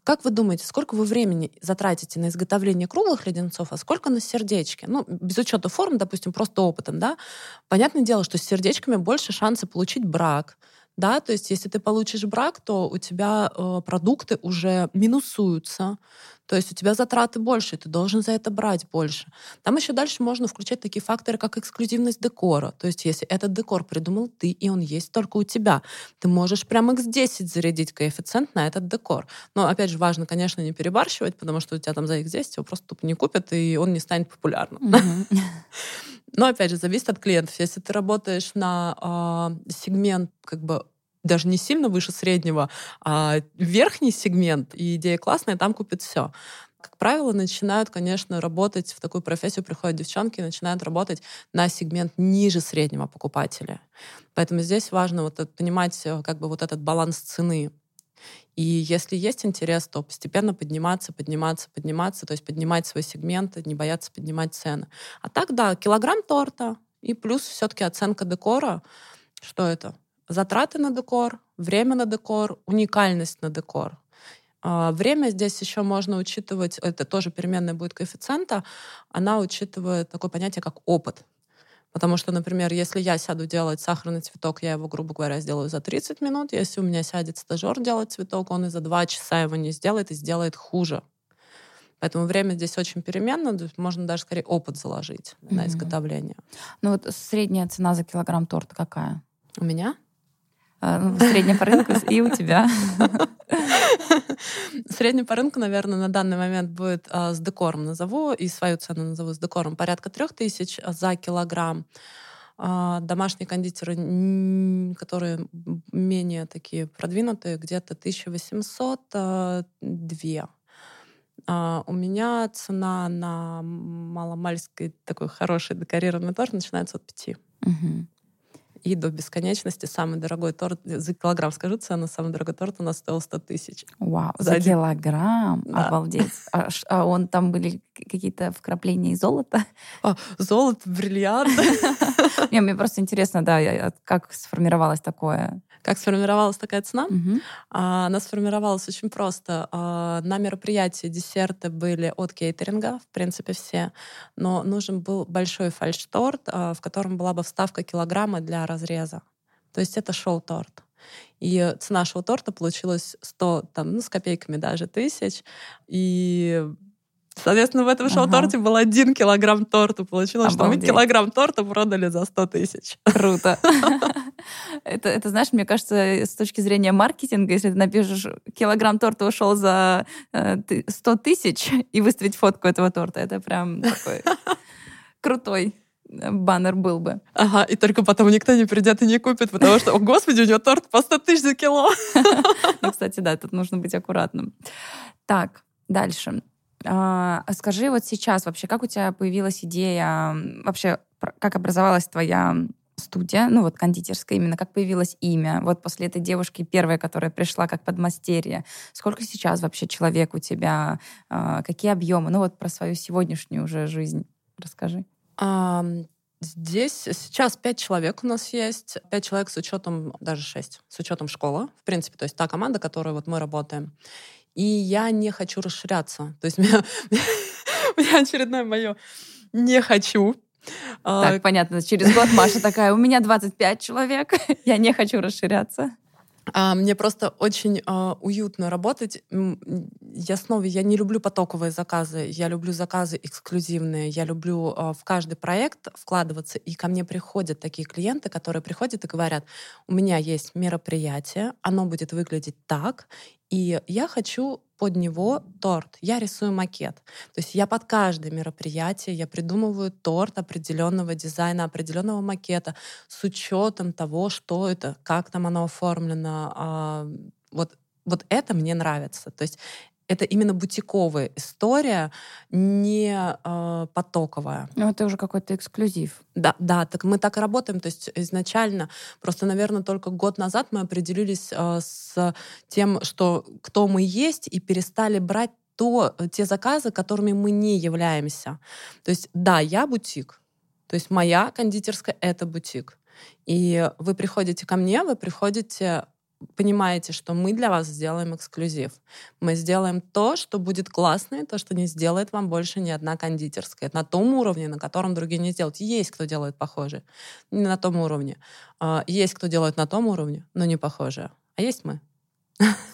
Как вы думаете, сколько вы времени затратите на изготовление круглых леденцов, а сколько на сердечке? Ну, без учета форм, допустим, просто опытом, да? Понятное дело, что с сердечками больше шансы получить брак, да, то есть если ты получишь брак, то у тебя э, продукты уже минусуются, то есть у тебя затраты больше, ты должен за это брать больше. Там еще дальше можно включать такие факторы, как эксклюзивность декора. То есть если этот декор придумал ты, и он есть только у тебя, ты можешь прям x10 зарядить коэффициент на этот декор. Но опять же, важно, конечно, не перебарщивать, потому что у тебя там за x10 его просто тупо не купят, и он не станет популярным. Но опять же, зависит от клиентов. Если ты работаешь на э, сегмент как бы даже не сильно выше среднего, а верхний сегмент, и идея классная, там купят все. Как правило, начинают, конечно, работать в такую профессию, приходят девчонки начинают работать на сегмент ниже среднего покупателя. Поэтому здесь важно вот понимать э, как бы вот этот баланс цены. И если есть интерес, то постепенно подниматься, подниматься, подниматься, то есть поднимать свой сегмент, не бояться поднимать цены. А так, да, килограмм торта и плюс все-таки оценка декора. Что это? Затраты на декор, время на декор, уникальность на декор. А, время здесь еще можно учитывать, это тоже переменная будет коэффициента, она учитывает такое понятие, как опыт. Потому что, например, если я сяду делать сахарный цветок, я его, грубо говоря, сделаю за 30 минут. Если у меня сядет стажер делать цветок, он и за 2 часа его не сделает и сделает хуже. Поэтому время здесь очень переменно, можно даже скорее опыт заложить mm-hmm. на изготовление. Ну вот средняя цена за килограмм торта какая? У меня? А, ну, средняя по рынку и у тебя. Средняя по рынку, наверное, на данный момент будет а, с декором назову, и свою цену назову с декором, порядка трех тысяч за килограмм. А, домашние кондитеры, которые менее такие продвинутые, где-то 1800 2 Uh, у меня цена на маломальский такой хороший декорированный торт начинается от пяти. Uh-huh и до бесконечности. Самый дорогой торт, за килограмм скажу цену, самый дорогой торт у нас стоил 100 тысяч. Вау, за, за килограмм? Да. Обалдеть. А, а он там были какие-то вкрапления золота? А, золото, бриллиант. Мне просто интересно, да, как сформировалось такое как сформировалась такая цена? А, она сформировалась очень просто. А, на мероприятии десерты были от кейтеринга, в принципе, все, но нужен был большой фальш-торт, а, в котором была бы вставка килограмма для разреза. То есть это шоу-торт. И цена шоу-торта получилась 100, там, ну, с копейками даже тысяч. И Соответственно, в этом шоу-торте ага. был один килограмм торта. Получилось, Обалдеть. что мы килограмм торта продали за 100 тысяч. Круто. Это, это, знаешь, мне кажется, с точки зрения маркетинга, если ты напишешь, килограмм торта ушел за 100 э, тысяч, и выставить фотку этого торта, это прям такой крутой баннер был бы. Ага, и только потом никто не придет и не купит, потому что, о господи, у него торт по 100 тысяч за кило. Ну, кстати, да, тут нужно быть аккуратным. Так, дальше. А, скажи вот сейчас вообще, как у тебя появилась идея, вообще, как образовалась твоя студия, ну вот кондитерская именно, как появилось имя, вот после этой девушки первая, которая пришла как подмастерье, сколько сейчас вообще человек у тебя, а, какие объемы, ну вот про свою сегодняшнюю уже жизнь расскажи. Здесь сейчас пять человек у нас есть, пять человек с учетом, даже шесть, с учетом школы, в принципе, то есть та команда, которой вот мы работаем. И я не хочу расширяться. То есть у меня, у меня очередное мое «не хочу». Так, а, понятно. Через год Маша такая, у меня 25 человек, я не хочу расширяться. А, мне просто очень а, уютно работать. Я снова, я не люблю потоковые заказы, я люблю заказы эксклюзивные, я люблю а, в каждый проект вкладываться, и ко мне приходят такие клиенты, которые приходят и говорят, у меня есть мероприятие, оно будет выглядеть так, и я хочу под него торт. Я рисую макет. То есть я под каждое мероприятие я придумываю торт определенного дизайна, определенного макета с учетом того, что это, как там оно оформлено. А, вот Вот это мне нравится. То есть это именно бутиковая история, не э, потоковая. Ну, это уже какой-то эксклюзив. Да, да, так мы так и работаем. То есть изначально, просто, наверное, только год назад мы определились э, с тем, что кто мы есть, и перестали брать то, те заказы, которыми мы не являемся. То есть, да, я бутик. То есть моя кондитерская — это бутик. И вы приходите ко мне, вы приходите понимаете, что мы для вас сделаем эксклюзив. Мы сделаем то, что будет классно, и то, что не сделает вам больше ни одна кондитерская. На том уровне, на котором другие не сделают. Есть кто делает похожие, не на том уровне. А, есть кто делает на том уровне, но не похожие. А есть мы.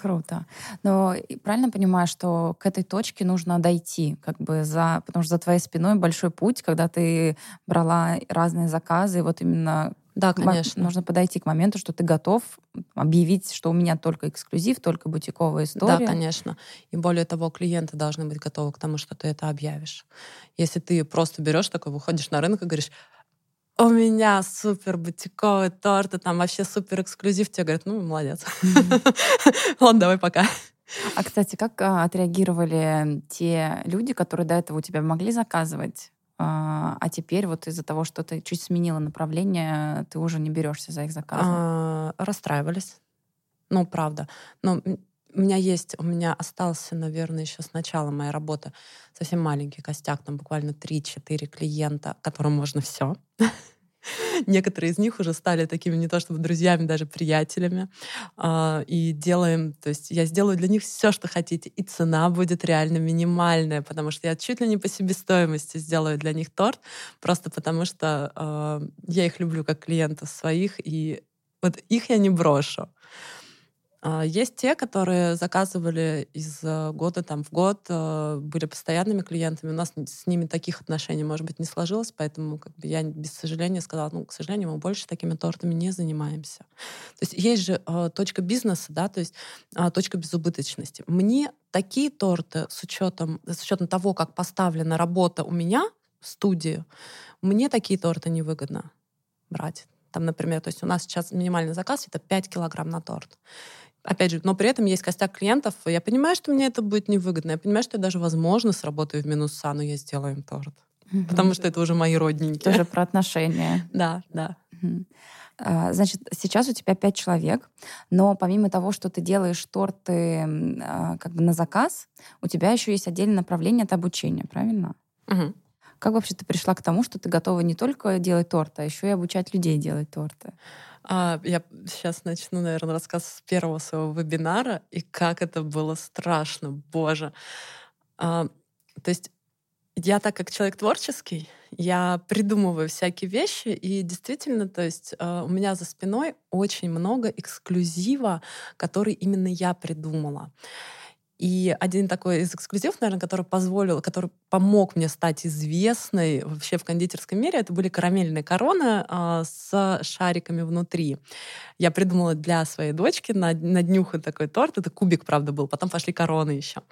Круто. Но правильно понимаю, что к этой точке нужно дойти, как бы за, потому что за твоей спиной большой путь, когда ты брала разные заказы, и вот именно да, конечно. Нужно подойти к моменту, что ты готов объявить, что у меня только эксклюзив, только бутиковая история. Да, конечно. И более того, клиенты должны быть готовы к тому, что ты это объявишь. Если ты просто берешь такой, выходишь на рынок и говоришь, у меня супер бутиковый торт, и там вообще супер эксклюзив, тебе говорят, ну, молодец. Ладно, давай пока. А, кстати, как а, отреагировали те люди, которые до этого у тебя могли заказывать а, а теперь вот из-за того, что ты чуть сменила направление, ты уже не берешься за их заказы? А, расстраивались. Ну, правда. Но у меня есть, у меня остался, наверное, еще с начала моей работы совсем маленький костяк, там буквально 3-4 клиента, которым можно все. Некоторые из них уже стали такими не то чтобы друзьями, даже приятелями. А, и делаем, то есть я сделаю для них все, что хотите, и цена будет реально минимальная, потому что я чуть ли не по себестоимости сделаю для них торт, просто потому что а, я их люблю как клиентов своих, и вот их я не брошу. А, есть те, которые заказывали из э, года там, в год, э, были постоянными клиентами. У нас с ними таких отношений, может быть, не сложилось, поэтому как бы, я без сожаления сказала, ну, к сожалению, мы больше такими тортами не занимаемся. То есть есть же э, точка бизнеса, да, то есть э, точка безубыточности. Мне такие торты с учетом, с учетом того, как поставлена работа у меня в студии, мне такие торты невыгодно брать. Там, например, то есть у нас сейчас минимальный заказ — это 5 килограмм на торт опять же, но при этом есть костяк клиентов. Я понимаю, что мне это будет невыгодно. Я понимаю, что я даже, возможно, сработаю в минуса, но я сделаю им торт. Угу. Потому что это уже мои родненькие. Тоже про отношения. Да, да. Угу. Значит, сейчас у тебя пять человек, но помимо того, что ты делаешь торты а, как бы на заказ, у тебя еще есть отдельное направление от обучения, правильно? Угу. Как вообще ты пришла к тому, что ты готова не только делать торты, а еще и обучать людей делать торты? А, я сейчас начну, наверное, рассказ с первого своего вебинара, и как это было страшно, боже. А, то есть я так как человек творческий, я придумываю всякие вещи, и действительно, то есть э, у меня за спиной очень много эксклюзива, который именно я придумала. И один такой из эксклюзивов, наверное, который позволил, который помог мне стать известной вообще в кондитерском мире, это были карамельные короны а, с шариками внутри. Я придумала для своей дочки на, на днюху такой торт. Это кубик, правда, был. Потом пошли короны еще.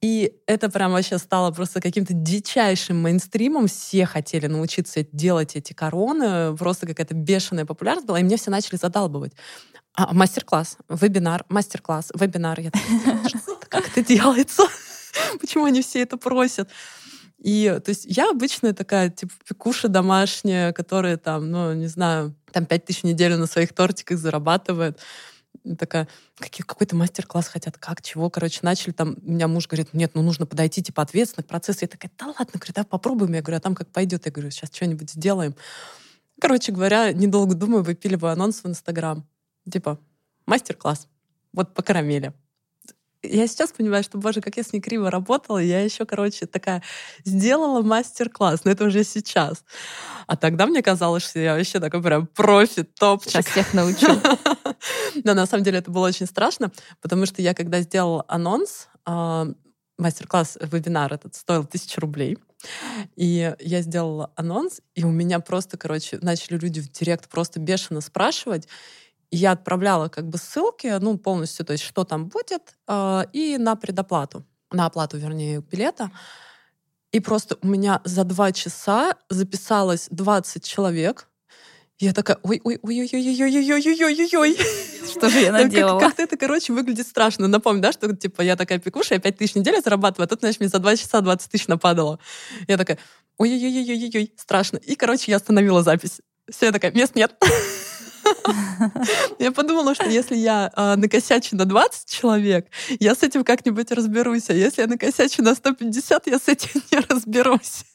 И это прям вообще стало просто каким-то дичайшим мейнстримом. Все хотели научиться делать эти короны. Просто какая-то бешеная популярность была. И мне все начали задалбывать. А, мастер-класс, вебинар, мастер-класс, вебинар. Я такая, как это делается? Почему они все это просят? И, то есть, я обычная такая, типа, пекуша домашняя, которая там, ну, не знаю, там пять тысяч в неделю на своих тортиках зарабатывает. Такая, какие, какой-то мастер-класс хотят, как, чего, короче, начали там, у меня муж говорит, нет, ну, нужно подойти, типа, ответственно к процессу. Я такая, да ладно, говорю, да попробуем. Я говорю, а там как пойдет? Я говорю, сейчас что-нибудь сделаем. Короче говоря, недолго думаю, выпиливаю анонс в Инстаграм. Типа, мастер-класс. Вот по карамели. Я сейчас понимаю, что, боже, как я с ней криво работала, я еще, короче, такая сделала мастер-класс, но это уже сейчас. А тогда мне казалось, что я вообще такой прям профи, топчик. Сейчас всех научу. Но на самом деле это было очень страшно, потому что я когда сделала анонс, а, мастер-класс, вебинар этот стоил тысячу рублей. И я сделала анонс, и у меня просто, короче, начали люди в директ просто бешено спрашивать я отправляла как бы ссылки, ну, полностью, то есть что там будет, э, и на предоплату, на оплату, вернее, билета. И просто у меня за два часа записалось 20 человек, Я такая, ой-ой-ой-ой-ой-ой-ой-ой-ой-ой. Что же я наделала? Как-то это, короче, выглядит страшно. Напомню, да, что типа я такая пекуша, я 5 тысяч в неделю зарабатываю, а тут, знаешь, мне за 2 часа 20 тысяч нападало. Я такая, ой-ой-ой-ой-ой-ой, страшно. И, короче, я остановила запись. Все, я такая, мест нет. Я подумала, что если я э, накосячу на 20 человек, я с этим как-нибудь разберусь. А если я накосячу на 150, я с этим не разберусь.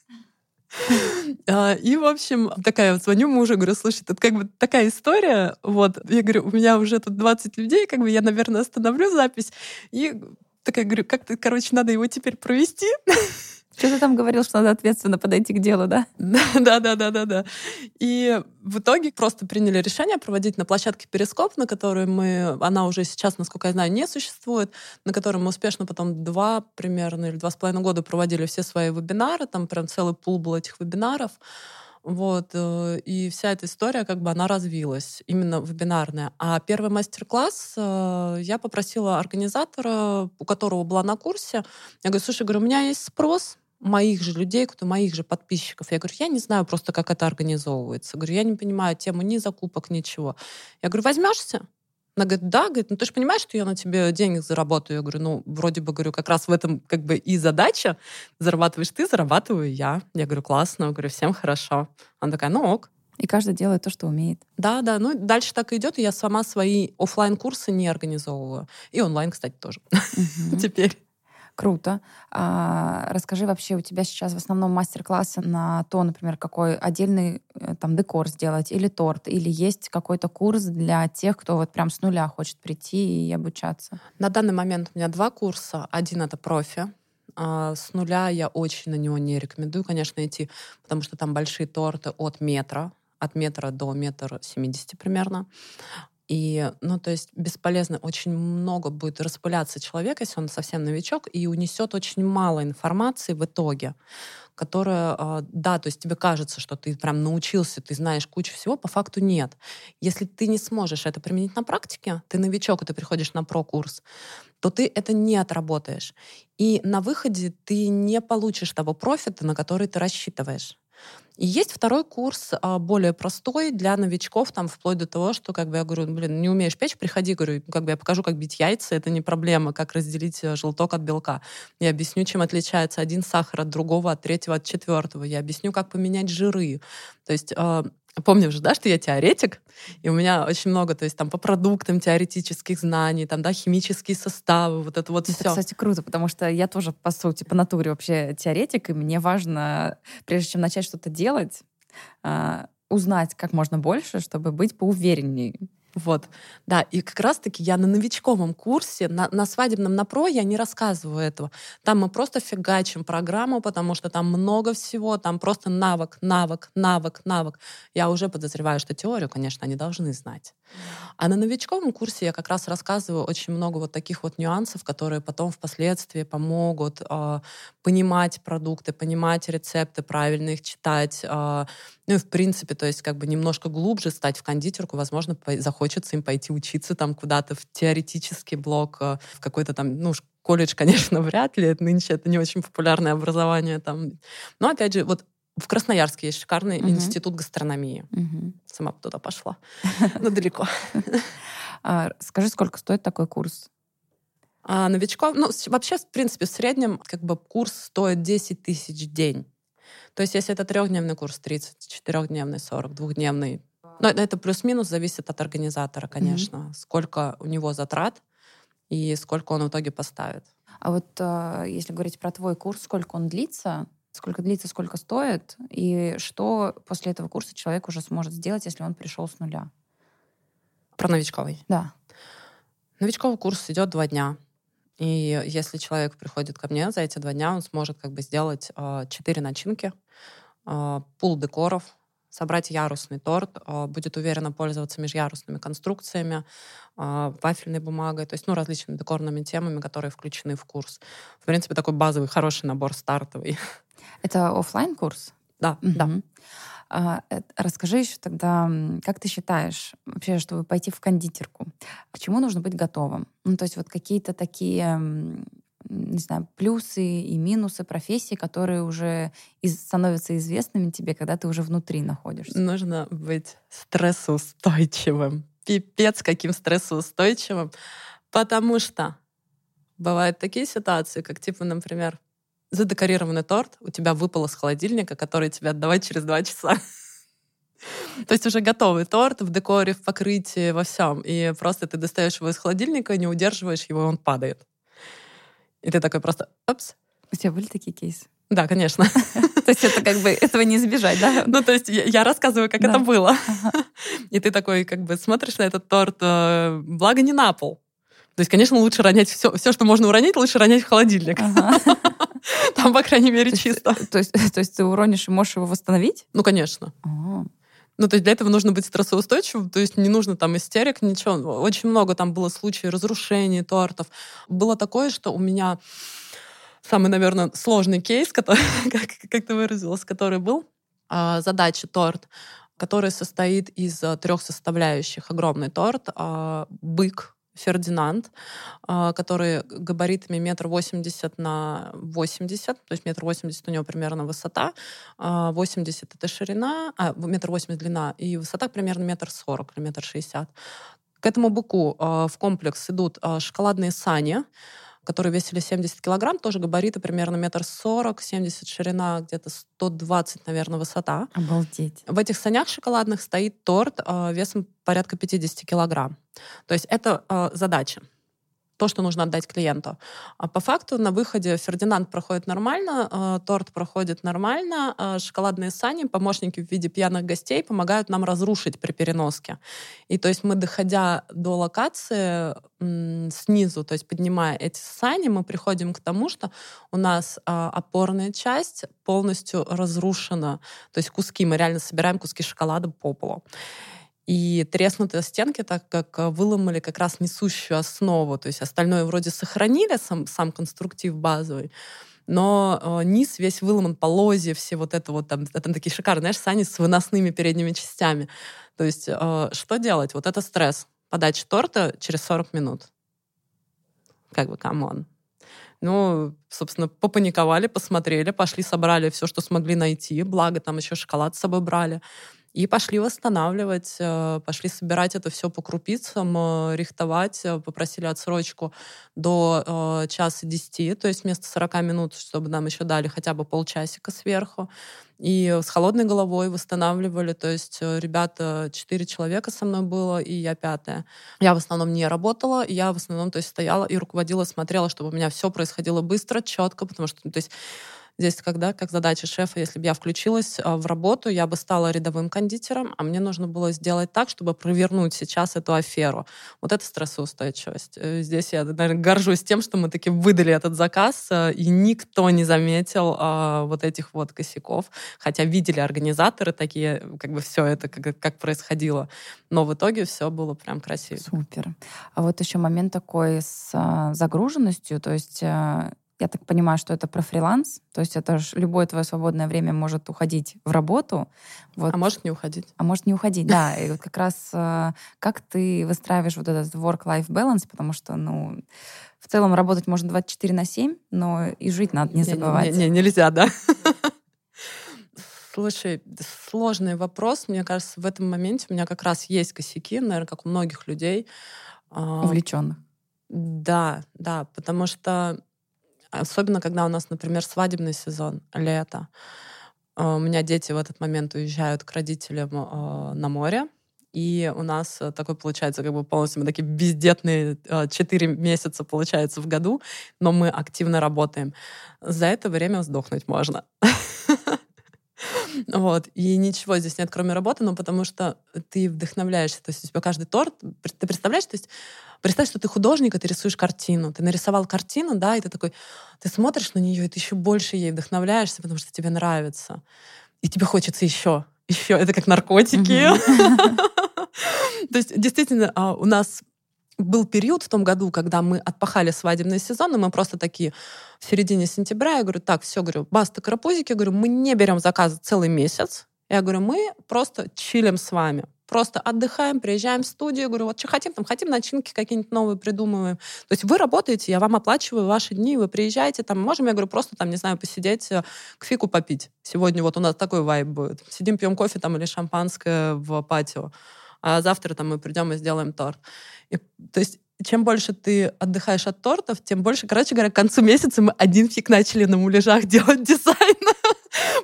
А, и, в общем, такая вот звоню мужу, говорю, слушай, это как бы такая история, вот, я говорю, у меня уже тут 20 людей, как бы я, наверное, остановлю запись, и такая говорю, как то короче, надо его теперь провести. Что ты там говорил, что надо ответственно подойти к делу, да? Да, да, да, да, да. И в итоге просто приняли решение проводить на площадке Перископ, на которой мы, она уже сейчас, насколько я знаю, не существует, на которой мы успешно потом два примерно или два с половиной года проводили все свои вебинары, там прям целый пул был этих вебинаров. Вот, э, и вся эта история, как бы, она развилась, именно вебинарная. А первый мастер-класс э, я попросила организатора, у которого была на курсе, я говорю, слушай, говорю, у меня есть спрос, моих же людей, кто моих же подписчиков. Я говорю, я не знаю просто, как это организовывается. Говорю, я не понимаю тему ни закупок, ничего. Я говорю, возьмешься? Она говорит, да, говорит, ну ты же понимаешь, что я на тебе денег заработаю. Я говорю, ну, вроде бы, говорю, как раз в этом как бы и задача. Зарабатываешь ты, зарабатываю я. Я говорю, классно, говорю, всем хорошо. Она такая, ну ок. И каждый делает то, что умеет. Да, да. Ну, дальше так и идет. И я сама свои офлайн курсы не организовываю. И онлайн, кстати, тоже. Теперь. Круто. А, расскажи вообще, у тебя сейчас в основном мастер-классы на то, например, какой отдельный э, там декор сделать или торт, или есть какой-то курс для тех, кто вот прям с нуля хочет прийти и обучаться? На данный момент у меня два курса. Один — это профи, а с нуля я очень на него не рекомендую, конечно, идти, потому что там большие торты от метра, от метра до метра семидесяти примерно. И, ну, то есть бесполезно, очень много будет распыляться человек, если он совсем новичок, и унесет очень мало информации в итоге, которая, а, да, то есть тебе кажется, что ты прям научился, ты знаешь кучу всего, по факту нет. Если ты не сможешь это применить на практике, ты новичок, и ты приходишь на про-курс, то ты это не отработаешь. И на выходе ты не получишь того профита, на который ты рассчитываешь. И есть второй курс, а, более простой для новичков, там, вплоть до того, что, как бы, я говорю, блин, не умеешь печь, приходи, говорю, как бы я покажу, как бить яйца, это не проблема, как разделить э, желток от белка. Я объясню, чем отличается один сахар от другого, от третьего, от четвертого. Я объясню, как поменять жиры. То есть Помнишь же, да, что я теоретик, и у меня очень много, то есть там по продуктам теоретических знаний, там, да, химические составы, вот это вот это, все. кстати, круто, потому что я тоже, по сути, по натуре вообще теоретик, и мне важно, прежде чем начать что-то делать, а, узнать как можно больше, чтобы быть поувереннее. Вот, да, и как раз-таки я на новичковом курсе, на, на свадебном на про я не рассказываю этого. Там мы просто фигачим программу, потому что там много всего, там просто навык, навык, навык, навык. Я уже подозреваю, что теорию, конечно, они должны знать. А на новичковом курсе я как раз рассказываю очень много вот таких вот нюансов, которые потом впоследствии помогут э, понимать продукты, понимать рецепты, правильно их читать. Э, ну и в принципе, то есть как бы немножко глубже стать в кондитерку, возможно, захочется им пойти учиться там куда-то в теоретический блок, э, в какой-то там, ну, колледж, конечно, вряд ли, нынче это не очень популярное образование там. Но опять же, вот в Красноярске есть шикарный угу. институт гастрономии. Угу. Сама бы туда пошла. Но далеко. А, скажи, сколько стоит такой курс? А новичков, ну, вообще, в принципе, в среднем как бы курс стоит 10 тысяч в день. То есть, если это трехдневный курс, 30, четырехдневный, 40, двухдневный. Но это плюс-минус зависит от организатора, конечно. Mm-hmm. Сколько у него затрат и сколько он в итоге поставит. А вот э, если говорить про твой курс, сколько он длится, сколько длится, сколько стоит, и что после этого курса человек уже сможет сделать, если он пришел с нуля? Про новичковый? Да. Новичковый курс идет два дня. И если человек приходит ко мне за эти два дня, он сможет как бы сделать э, четыре начинки, э, пул декоров, собрать ярусный торт, э, будет уверенно пользоваться межярусными конструкциями, вафельной бумагой, то есть ну, различными декорными темами, которые включены в курс. В принципе, такой базовый, хороший набор стартовый. Это офлайн курс? Да, угу. да. А, э, расскажи еще тогда, как ты считаешь, вообще, чтобы пойти в кондитерку, к чему нужно быть готовым? Ну, то есть вот какие-то такие не знаю, плюсы и минусы профессии, которые уже из, становятся известными тебе, когда ты уже внутри находишься? Нужно быть стрессоустойчивым. Пипец каким стрессоустойчивым. Потому что бывают такие ситуации, как типа, например, задекорированный торт у тебя выпал из холодильника, который тебе отдавать через два часа. То есть уже готовый торт в декоре, в покрытии, во всем. И просто ты достаешь его из холодильника, не удерживаешь его, и он падает. И ты такой просто, опс. У тебя были такие кейсы? Да, конечно. То есть это как бы этого не избежать, да? Ну, то есть я рассказываю, как это было. И ты такой как бы смотришь на этот торт, э, благо не на пол. То есть, конечно, лучше ронять все, все, что можно уронить, лучше ронять в холодильник. Там, по крайней мере, чисто. То есть, то есть ты уронишь и можешь его восстановить? Ну, конечно. Ну, то есть для этого нужно быть стрессоустойчивым, то есть не нужно там истерик, ничего. Очень много там было случаев разрушений тортов. Было такое, что у меня самый, наверное, сложный кейс, который, как, как ты выразилась, который был, а, задача торт, который состоит из а, трех составляющих. Огромный торт, а, бык, Фердинанд, а, который габаритами метр восемьдесят на восемьдесят, то есть метр восемьдесят у него примерно высота, 80 а, это ширина, а, метр восемьдесят длина, и высота примерно метр сорок или метр шестьдесят. К этому быку а, в комплекс идут шоколадные сани, которые весили 70 килограмм, тоже габариты примерно метр сорок, 70 ширина, где-то 120, наверное, высота. Обалдеть. В этих санях шоколадных стоит торт э, весом порядка 50 килограмм. То есть это э, задача то, что нужно отдать клиенту. А по факту на выходе Фердинанд проходит нормально, э, торт проходит нормально, э, шоколадные сани, помощники в виде пьяных гостей помогают нам разрушить при переноске. И то есть мы, доходя до локации м, снизу, то есть поднимая эти сани, мы приходим к тому, что у нас э, опорная часть полностью разрушена. То есть куски, мы реально собираем куски шоколада по полу. И треснутые стенки, так как э, выломали как раз несущую основу, то есть остальное вроде сохранили, сам, сам конструктив базовый, но э, низ весь выломан, полозья, все вот это вот, там, там такие шикарные, знаешь, сани с выносными передними частями. То есть э, что делать? Вот это стресс. Подача торта через 40 минут. Как бы, come on. Ну, собственно, попаниковали, посмотрели, пошли, собрали все, что смогли найти. Благо, там еще шоколад с собой брали. И пошли восстанавливать, э, пошли собирать это все по крупицам, э, рихтовать, э, попросили отсрочку до часа десяти, то есть вместо 40 минут, чтобы нам еще дали хотя бы полчасика сверху. И с холодной головой восстанавливали, то есть ребята, четыре человека со мной было, и я пятая. Я в основном не работала, я в основном то есть стояла и руководила, смотрела, чтобы у меня все происходило быстро, четко, потому что то есть Здесь когда, как задача шефа, если бы я включилась а, в работу, я бы стала рядовым кондитером, а мне нужно было сделать так, чтобы провернуть сейчас эту аферу. Вот это стрессоустойчивость. Э, здесь я, наверное, горжусь тем, что мы таки выдали этот заказ, э, и никто не заметил а, вот этих вот косяков, хотя видели организаторы такие, как бы все это, как, как происходило. Но в итоге все было прям красиво. Супер. А вот еще момент такой с а, загруженностью, то есть я так понимаю, что это про фриланс, то есть это же любое твое свободное время может уходить в работу. Вот. А может не уходить. А может не уходить, да. И вот как раз э, как ты выстраиваешь вот этот work-life balance, потому что, ну, в целом работать можно 24 на 7, но и жить надо не забывать. Не, не, не нельзя, да. Слушай, сложный вопрос. Мне кажется, в этом моменте у меня как раз есть косяки, наверное, как у многих людей. А, Увлеченных. Да, да, потому что Особенно, когда у нас, например, свадебный сезон, лето. Э, у меня дети в этот момент уезжают к родителям э, на море, и у нас э, такой получается, как бы полностью мы такие бездетные 4 месяца, получается, в году, но мы активно работаем. За это время сдохнуть можно. Вот. И ничего здесь нет, кроме работы, но потому что ты вдохновляешься. То есть у тебя каждый торт, ты представляешь, то есть представь, что ты художник, и ты рисуешь картину. Ты нарисовал картину, да, и ты такой, ты смотришь на нее, и ты еще больше ей вдохновляешься, потому что тебе нравится. И тебе хочется еще, еще. Это как наркотики. То есть действительно а, у нас был период в том году, когда мы отпахали свадебный сезон, и мы просто такие в середине сентября, я говорю, так, все, говорю, баста карапузики, я говорю, мы не берем заказы целый месяц. Я говорю, мы просто чилим с вами. Просто отдыхаем, приезжаем в студию, говорю, вот что хотим, там хотим начинки какие-нибудь новые придумываем. То есть вы работаете, я вам оплачиваю ваши дни, вы приезжаете, там можем, я говорю, просто там, не знаю, посидеть, э, к фику попить. Сегодня вот у нас такой вайб будет. Сидим, пьем кофе там или шампанское в патио. А завтра там мы придем и сделаем торт. И, то есть чем больше ты отдыхаешь от тортов, тем больше, короче говоря, к концу месяца мы один фиг начали на муляжах делать дизайн.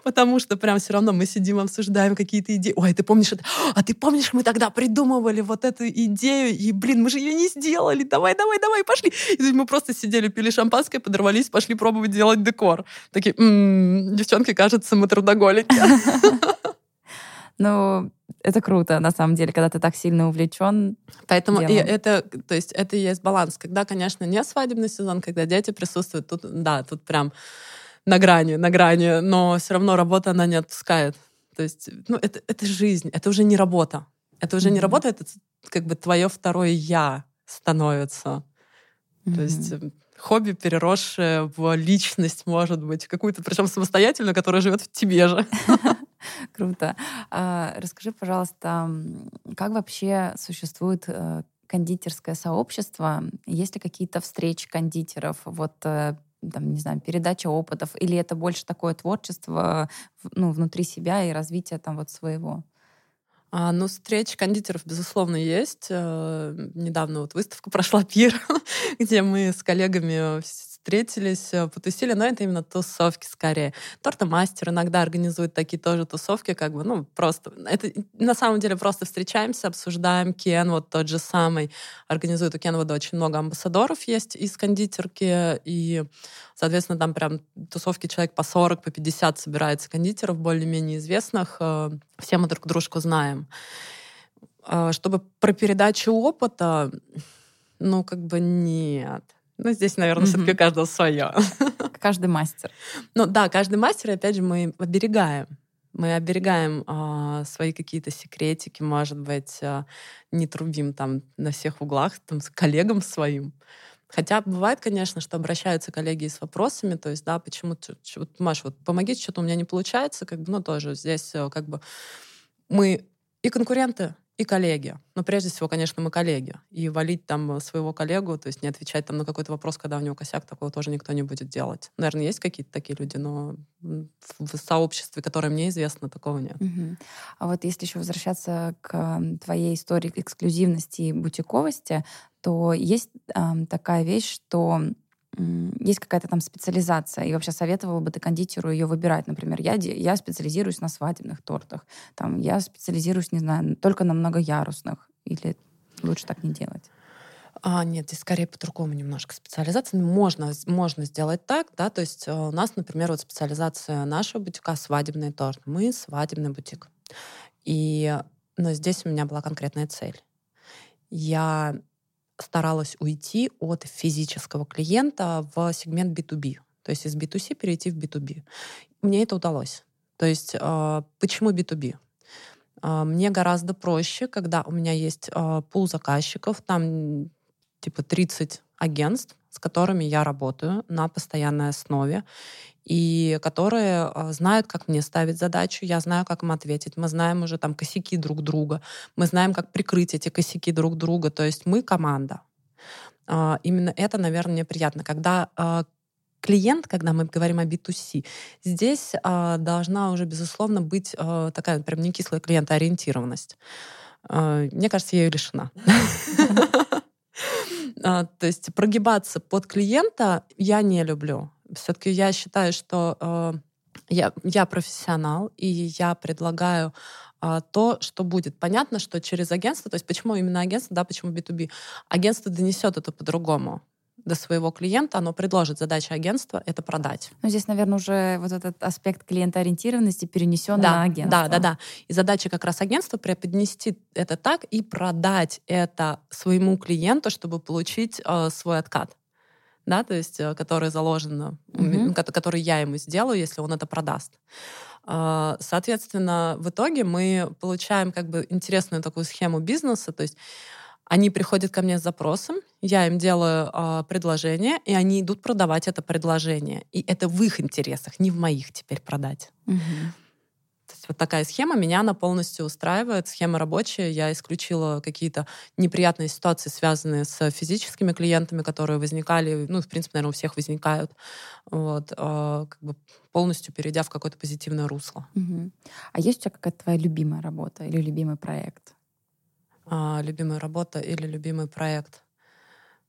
Потому что прям все равно мы сидим, обсуждаем какие-то идеи. Ой, ты помнишь это? А ты помнишь, мы тогда придумывали вот эту идею, и, блин, мы же ее не сделали. Давай, давай, давай, пошли. И мы просто сидели, пили шампанское, подорвались, пошли пробовать делать декор. Такие, м-м, девчонки, кажется, мы трудоголики. Ну, это круто, на самом деле, когда ты так сильно увлечен. Поэтому и это, то есть это и есть баланс. Когда, конечно, не свадебный сезон, когда дети присутствуют, тут, да, тут прям на грани, на грани, но все равно работа, она не отпускает. То есть, ну, это, это жизнь, это уже не работа. Это уже mm-hmm. не работа, это как бы твое второе «я» становится. Mm-hmm. То есть эм, хобби, переросшее в личность, может быть, какую-то, причем самостоятельную, которая живет в тебе же. Круто. А, расскажи, пожалуйста, как вообще существует э, кондитерское сообщество? Есть ли какие-то встречи кондитеров? Вот э, там, не знаю, передача опытов, или это больше такое творчество ну, внутри себя и развитие там вот своего? А, ну, встречи кондитеров, безусловно, есть. Э, недавно вот выставка прошла «Пир», где мы с коллегами встретились, э, потусили, но это именно тусовки скорее. Тортомастер иногда организует такие тоже тусовки, как бы, ну, просто. Это на самом деле просто встречаемся, обсуждаем. Кен вот тот же самый организует. У Кенвуда очень много амбассадоров есть из кондитерки, и, соответственно, там прям тусовки человек по 40, по 50 собирается кондитеров более-менее известных. Э, все мы друг дружку знаем. Э, чтобы про передачу опыта, ну, как бы нет. Ну, здесь, наверное, mm-hmm. все-таки у каждого свое. Каждый мастер. Ну да, каждый мастер, опять же, мы оберегаем. Мы оберегаем э, свои какие-то секретики, может быть, э, не трубим там на всех углах, там, с коллегам своим. Хотя бывает, конечно, что обращаются коллеги с вопросами, то есть, да, почему, Маш, вот помогите, что-то у меня не получается, как бы, ну, тоже здесь э, как бы мы и конкуренты, и коллеги. Но прежде всего, конечно, мы коллеги. И валить там своего коллегу, то есть не отвечать там на какой-то вопрос, когда у него косяк, такого тоже никто не будет делать. Наверное, есть какие-то такие люди, но в сообществе, которое мне известно, такого нет. Угу. А вот если еще возвращаться к твоей истории эксклюзивности и бутиковости, то есть э, такая вещь, что есть какая-то там специализация, и вообще советовала бы ты кондитеру ее выбирать. Например, я, я специализируюсь на свадебных тортах, там, я специализируюсь, не знаю, только на многоярусных, или лучше так не делать? А, нет, здесь скорее по-другому немножко специализация. Можно, можно сделать так, да, то есть э, у нас, например, вот специализация нашего бутика — свадебный торт. Мы — свадебный бутик. И но здесь у меня была конкретная цель. Я старалась уйти от физического клиента в сегмент B2B, то есть из B2C перейти в B2B. Мне это удалось. То есть а, почему B2B? А, мне гораздо проще, когда у меня есть а, пул заказчиков, там типа 30 агентств, с которыми я работаю на постоянной основе, и которые э, знают, как мне ставить задачу, я знаю, как им ответить. Мы знаем уже там косяки друг друга, мы знаем, как прикрыть эти косяки друг друга. То есть мы команда. Э, именно это, наверное, мне приятно. Когда э, клиент, когда мы говорим о B2C, здесь э, должна уже, безусловно, быть э, такая прям не кислая клиентоориентированность. Э, мне кажется, я ее лишена. То есть прогибаться под клиента я не люблю. Все-таки я считаю, что э, я, я профессионал, и я предлагаю э, то, что будет. Понятно, что через агентство, то есть почему именно агентство, да, почему B2B, агентство донесет это по-другому до своего клиента, оно предложит задача агентства — это продать. Ну, здесь, наверное, уже вот этот аспект клиентоориентированности перенесен да, на агентство. Да, да, да. И задача как раз агентства преподнести это так и продать это своему клиенту, чтобы получить э, свой откат да, то есть, э, который заложен, mm-hmm. который я ему сделаю, если он это продаст. А, соответственно, в итоге мы получаем как бы интересную такую схему бизнеса, то есть они приходят ко мне с запросом, я им делаю э, предложение, и они идут продавать это предложение. И это в их интересах, не в моих теперь продать. Угу. Вот такая схема, меня она полностью устраивает. Схема рабочая. Я исключила какие-то неприятные ситуации, связанные с физическими клиентами, которые возникали, ну, в принципе, наверное, у всех возникают. Вот, э, как бы полностью перейдя в какое-то позитивное русло. Угу. А есть у тебя какая-то твоя любимая работа или любимый проект? А, любимая работа или любимый проект?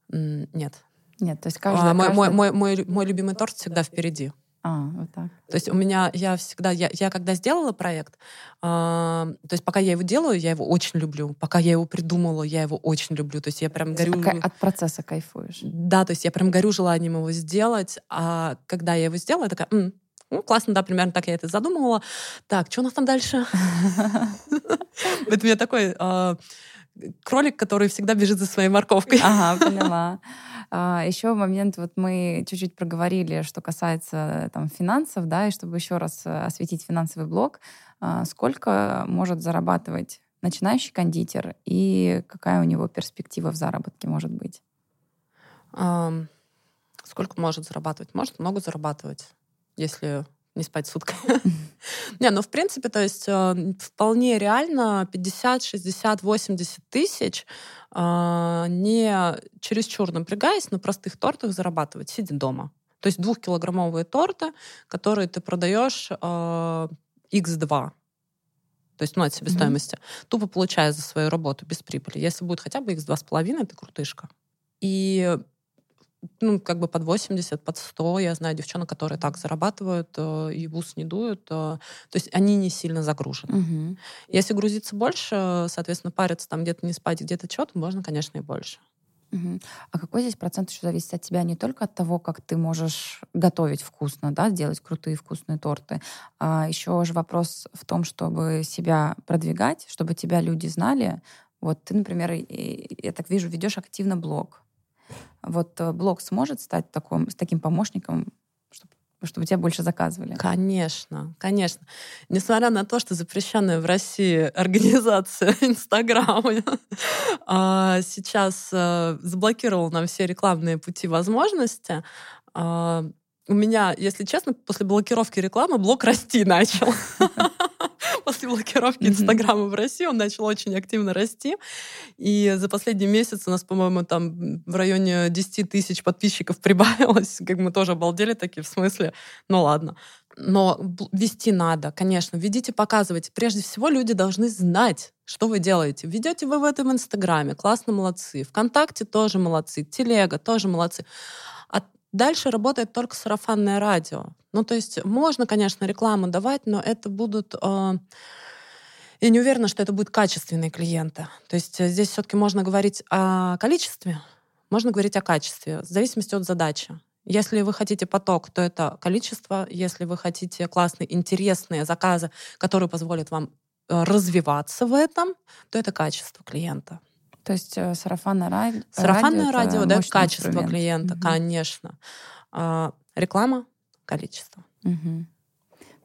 Нет. Нет, то есть каждый... А, мой, мой, мой, мой, мой любимый торт всегда впереди. А, вот так. То есть у меня, я всегда, я, я когда сделала проект, э, то есть пока я его делаю, я его очень люблю. Пока я его придумала, я его очень люблю. То есть я прям горю... От процесса кайфуешь. Да, то есть я прям горю желанием его сделать. А когда я его сделала, я такая, М, ну, классно, да, примерно так я это задумывала. Так, что у нас там дальше? Это у меня такой а, кролик, который всегда бежит за своей морковкой. Ага, поняла. А, еще момент, вот мы чуть-чуть проговорили, что касается там финансов, да, и чтобы еще раз э, осветить финансовый блок, а, сколько может зарабатывать начинающий кондитер и какая у него перспектива в заработке может быть? Сколько может зарабатывать? Может много зарабатывать, если не спать сутками. Не, ну, в принципе, то есть э, вполне реально 50, 60, 80 тысяч, э, не чересчур напрягаясь, на простых тортах зарабатывать, сидя дома. То есть двухкилограммовые торты, которые ты продаешь x2. Э, то есть, ну, от себестоимости. Mm-hmm. Тупо получая за свою работу без прибыли. Если будет хотя бы x2,5, ты крутышка. И ну, как бы под 80, под 100. Я знаю девчонок, которые так зарабатывают э, и в ус не дуют. Э, то есть они не сильно загружены. Угу. Если грузиться больше, соответственно, париться там где-то не спать, где-то что-то, можно, конечно, и больше. Угу. А какой здесь процент еще зависит от тебя не только от того, как ты можешь готовить вкусно, да, делать крутые вкусные торты, а еще же вопрос в том, чтобы себя продвигать, чтобы тебя люди знали. Вот ты, например, я так вижу, ведешь активно блог. Вот э, блог сможет стать таким, с таким помощником, чтобы чтобы тебя больше заказывали. Конечно, конечно. Несмотря на то, что запрещенная в России организация Инстаграм а, сейчас э, заблокировала нам все рекламные пути возможности, а, у меня, если честно, после блокировки рекламы блог расти начал. после блокировки Инстаграма в России он начал очень активно расти. И за последний месяц у нас, по-моему, там в районе 10 тысяч подписчиков прибавилось. Как мы тоже обалдели такие, в смысле, ну ладно. Но вести надо, конечно. Ведите, показывайте. Прежде всего, люди должны знать, что вы делаете. Ведете вы в этом Инстаграме, классно, молодцы. Вконтакте тоже молодцы. Телега тоже молодцы. Дальше работает только сарафанное радио. Ну, то есть можно, конечно, рекламу давать, но это будут... Э, я не уверена, что это будут качественные клиенты. То есть здесь все-таки можно говорить о количестве, можно говорить о качестве, в зависимости от задачи. Если вы хотите поток, то это количество. Если вы хотите классные, интересные заказы, которые позволят вам э, развиваться в этом, то это качество клиента. То есть э, сарафанное радио. Сарафанное радио, да, качество инструмент. клиента, угу. конечно. А, реклама количество. Угу.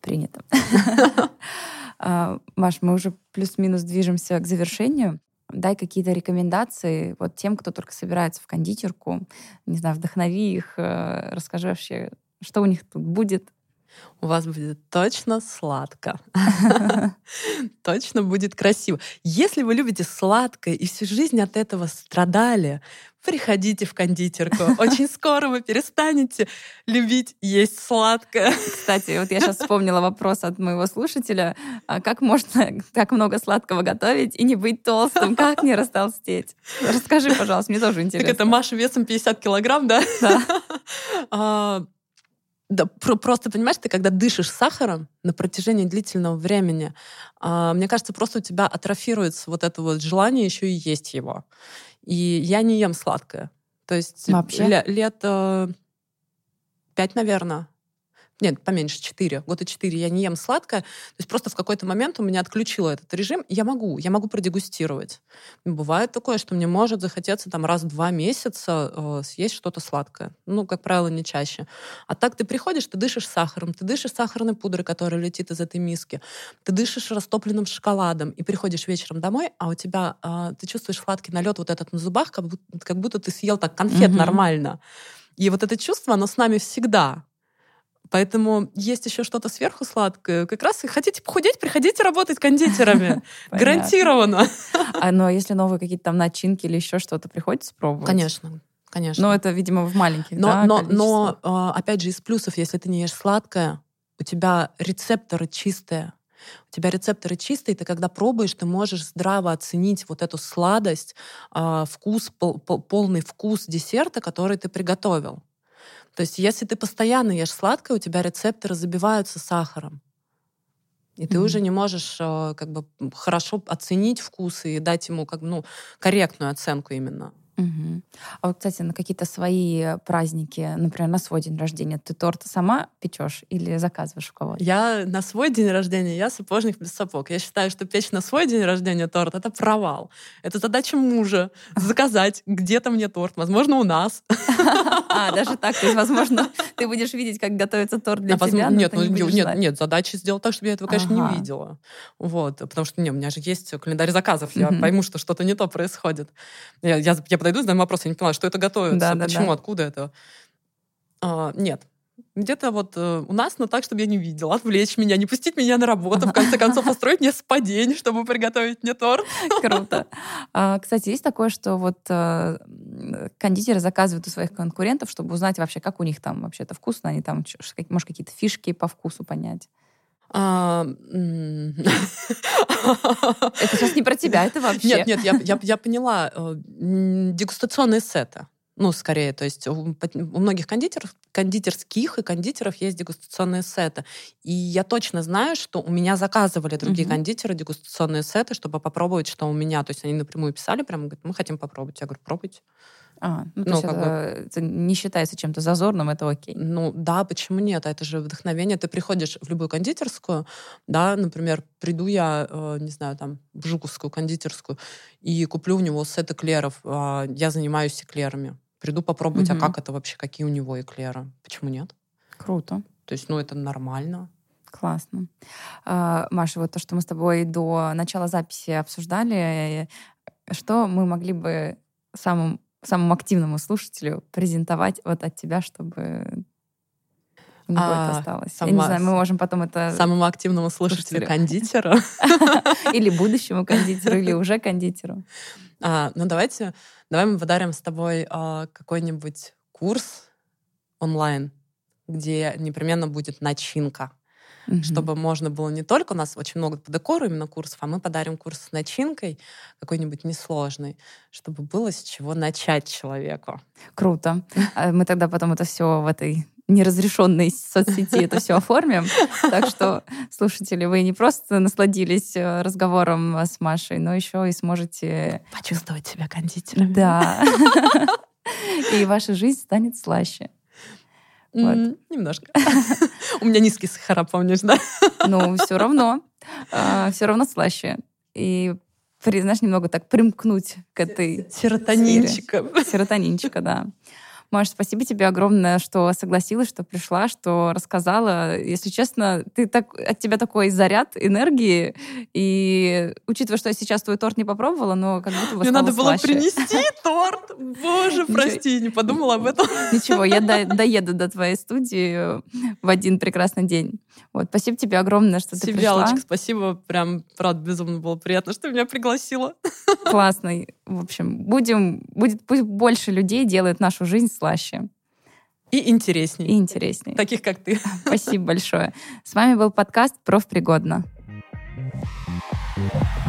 Принято. А, Маш, мы уже плюс-минус движемся к завершению. Дай какие-то рекомендации вот тем, кто только собирается в кондитерку. Не знаю, вдохнови их, э, расскажи вообще, что у них тут будет, у вас будет точно сладко. Точно будет красиво. Если вы любите сладкое и всю жизнь от этого страдали, приходите в кондитерку. Очень скоро вы перестанете любить есть сладкое. Кстати, вот я сейчас вспомнила вопрос от моего слушателя. А как можно так много сладкого готовить и не быть толстым? Как не растолстеть? Расскажи, пожалуйста, мне тоже интересно. Так это Маша весом 50 килограмм, да? Да. А, да, про- просто понимаешь, ты когда дышишь сахаром на протяжении длительного времени, э, мне кажется, просто у тебя атрофируется вот это вот желание еще и есть его. И я не ем сладкое. То есть Вообще? Ле- лет пять, наверное, нет, поменьше, 4. Года 4 я не ем сладкое. То есть просто в какой-то момент у меня отключило этот режим. Я могу, я могу продегустировать. Бывает такое, что мне может захотеться там раз в два месяца э, съесть что-то сладкое. Ну, как правило, не чаще. А так ты приходишь, ты дышишь сахаром, ты дышишь сахарной пудрой, которая летит из этой миски, ты дышишь растопленным шоколадом, и приходишь вечером домой, а у тебя, э, ты чувствуешь сладкий налет вот этот на зубах, как будто, как будто ты съел так конфет mm-hmm. нормально. И вот это чувство, оно с нами всегда Поэтому есть еще что-то сверху сладкое. Как раз и хотите похудеть, приходите работать кондитерами. Гарантированно. А но если новые какие-то там начинки или еще что-то приходится пробовать? Конечно. Конечно. Но это, видимо, в маленьких, но, да, но, но, а, опять же, из плюсов, если ты не ешь сладкое, у тебя рецепторы чистые. У тебя рецепторы чистые, ты когда пробуешь, ты можешь здраво оценить вот эту сладость, а, вкус, полный вкус десерта, который ты приготовил. То есть если ты постоянно ешь сладкое, у тебя рецепторы забиваются сахаром. И ты mm-hmm. уже не можешь а, как бы хорошо оценить вкус и дать ему как ну корректную оценку именно. Угу. А вот, кстати, на какие-то свои праздники, например, на свой день рождения, ты торт сама печешь или заказываешь у кого-то? Я на свой день рождения, я сапожник без сапог. Я считаю, что печь на свой день рождения торт — это провал. Это задача мужа — заказать где-то мне торт, возможно, у нас. А, даже так, то есть, возможно, ты будешь видеть, как готовится торт для а, тебя, Нет, ну, нет, нет, задача сделать так, чтобы я этого, конечно, не видела. Вот, потому что, не, у меня же есть календарь заказов, я пойму, что что-то не то происходит. Я подойду, задам вопрос, я не поняла, что это готовится, да, почему, да, откуда это? А, нет, где-то вот э, у нас, но так, чтобы я не видела, отвлечь меня, не пустить меня на работу, в конце концов устроить мне спадень, чтобы приготовить мне торт. Круто. А, кстати, есть такое, что вот э, кондитеры заказывают у своих конкурентов, чтобы узнать вообще, как у них там вообще это вкусно, они там, может, какие-то фишки по вкусу понять. А, это сейчас не про тебя, это вообще. Нет, нет, я, я, я поняла. Э, дегустационные сеты. Ну, скорее, то есть у, у многих кондитеров, кондитерских и кондитеров есть дегустационные сеты. И я точно знаю, что у меня заказывали другие mm-hmm. кондитеры дегустационные сеты, чтобы попробовать, что у меня. То есть они напрямую писали, прямо говорят, мы хотим попробовать. Я говорю, пробуйте. А, ну, ну, есть это, бы, это не считается чем-то зазорным, это окей. Ну да, почему нет? Это же вдохновение. Ты приходишь в любую кондитерскую, да, например, приду я, э, не знаю, там, в Жуковскую кондитерскую и куплю у него сет эклеров. Э, я занимаюсь эклерами. Приду попробовать, угу. а как это вообще, какие у него эклеры? Почему нет? Круто. То есть, ну, это нормально. Классно. А, Маша, вот то, что мы с тобой до начала записи обсуждали, что мы могли бы самым самому активному слушателю презентовать вот от тебя, чтобы у него а, это осталось. Сама, Я не знаю, мы можем потом это... Самому активному слушателю, кондитеру. Или будущему кондитеру, или уже кондитеру. А, ну давайте, давай мы подарим с тобой а, какой-нибудь курс онлайн, где непременно будет начинка угу. чтобы можно было не только у нас очень много по декору именно курсов, а мы подарим курс с начинкой какой-нибудь несложный, чтобы было с чего начать человеку. Круто. А мы тогда потом это все в этой неразрешенной соцсети это все оформим. Так что, слушатели, вы не просто насладились э, разговором с Машей, но еще и сможете... Почувствовать себя кондитером. Да. И ваша жизнь станет слаще. Вот. Немножко. У меня низкий сахара, помнишь, да? Ну, все равно. А, все равно слаще. И знаешь, немного так примкнуть к этой Серотонинчика. Серотонинчика, да. Маш, спасибо тебе огромное, что согласилась, что пришла, что рассказала. Если честно, ты так, от тебя такой заряд энергии. И учитывая, что я сейчас твой торт не попробовала, но как будто бы Мне надо было принести торт. Боже, прости, не подумала об этом. Ничего, я доеду до твоей студии в один прекрасный день. Вот, спасибо тебе огромное, что ты пришла. спасибо. Прям, правда, безумно было приятно, что меня пригласила. Классный. В общем, будем, будет, пусть больше людей делает нашу жизнь слаще. И интереснее, И интереснее, Таких, как ты. Спасибо большое. С вами был подкаст «Профпригодно». Thank you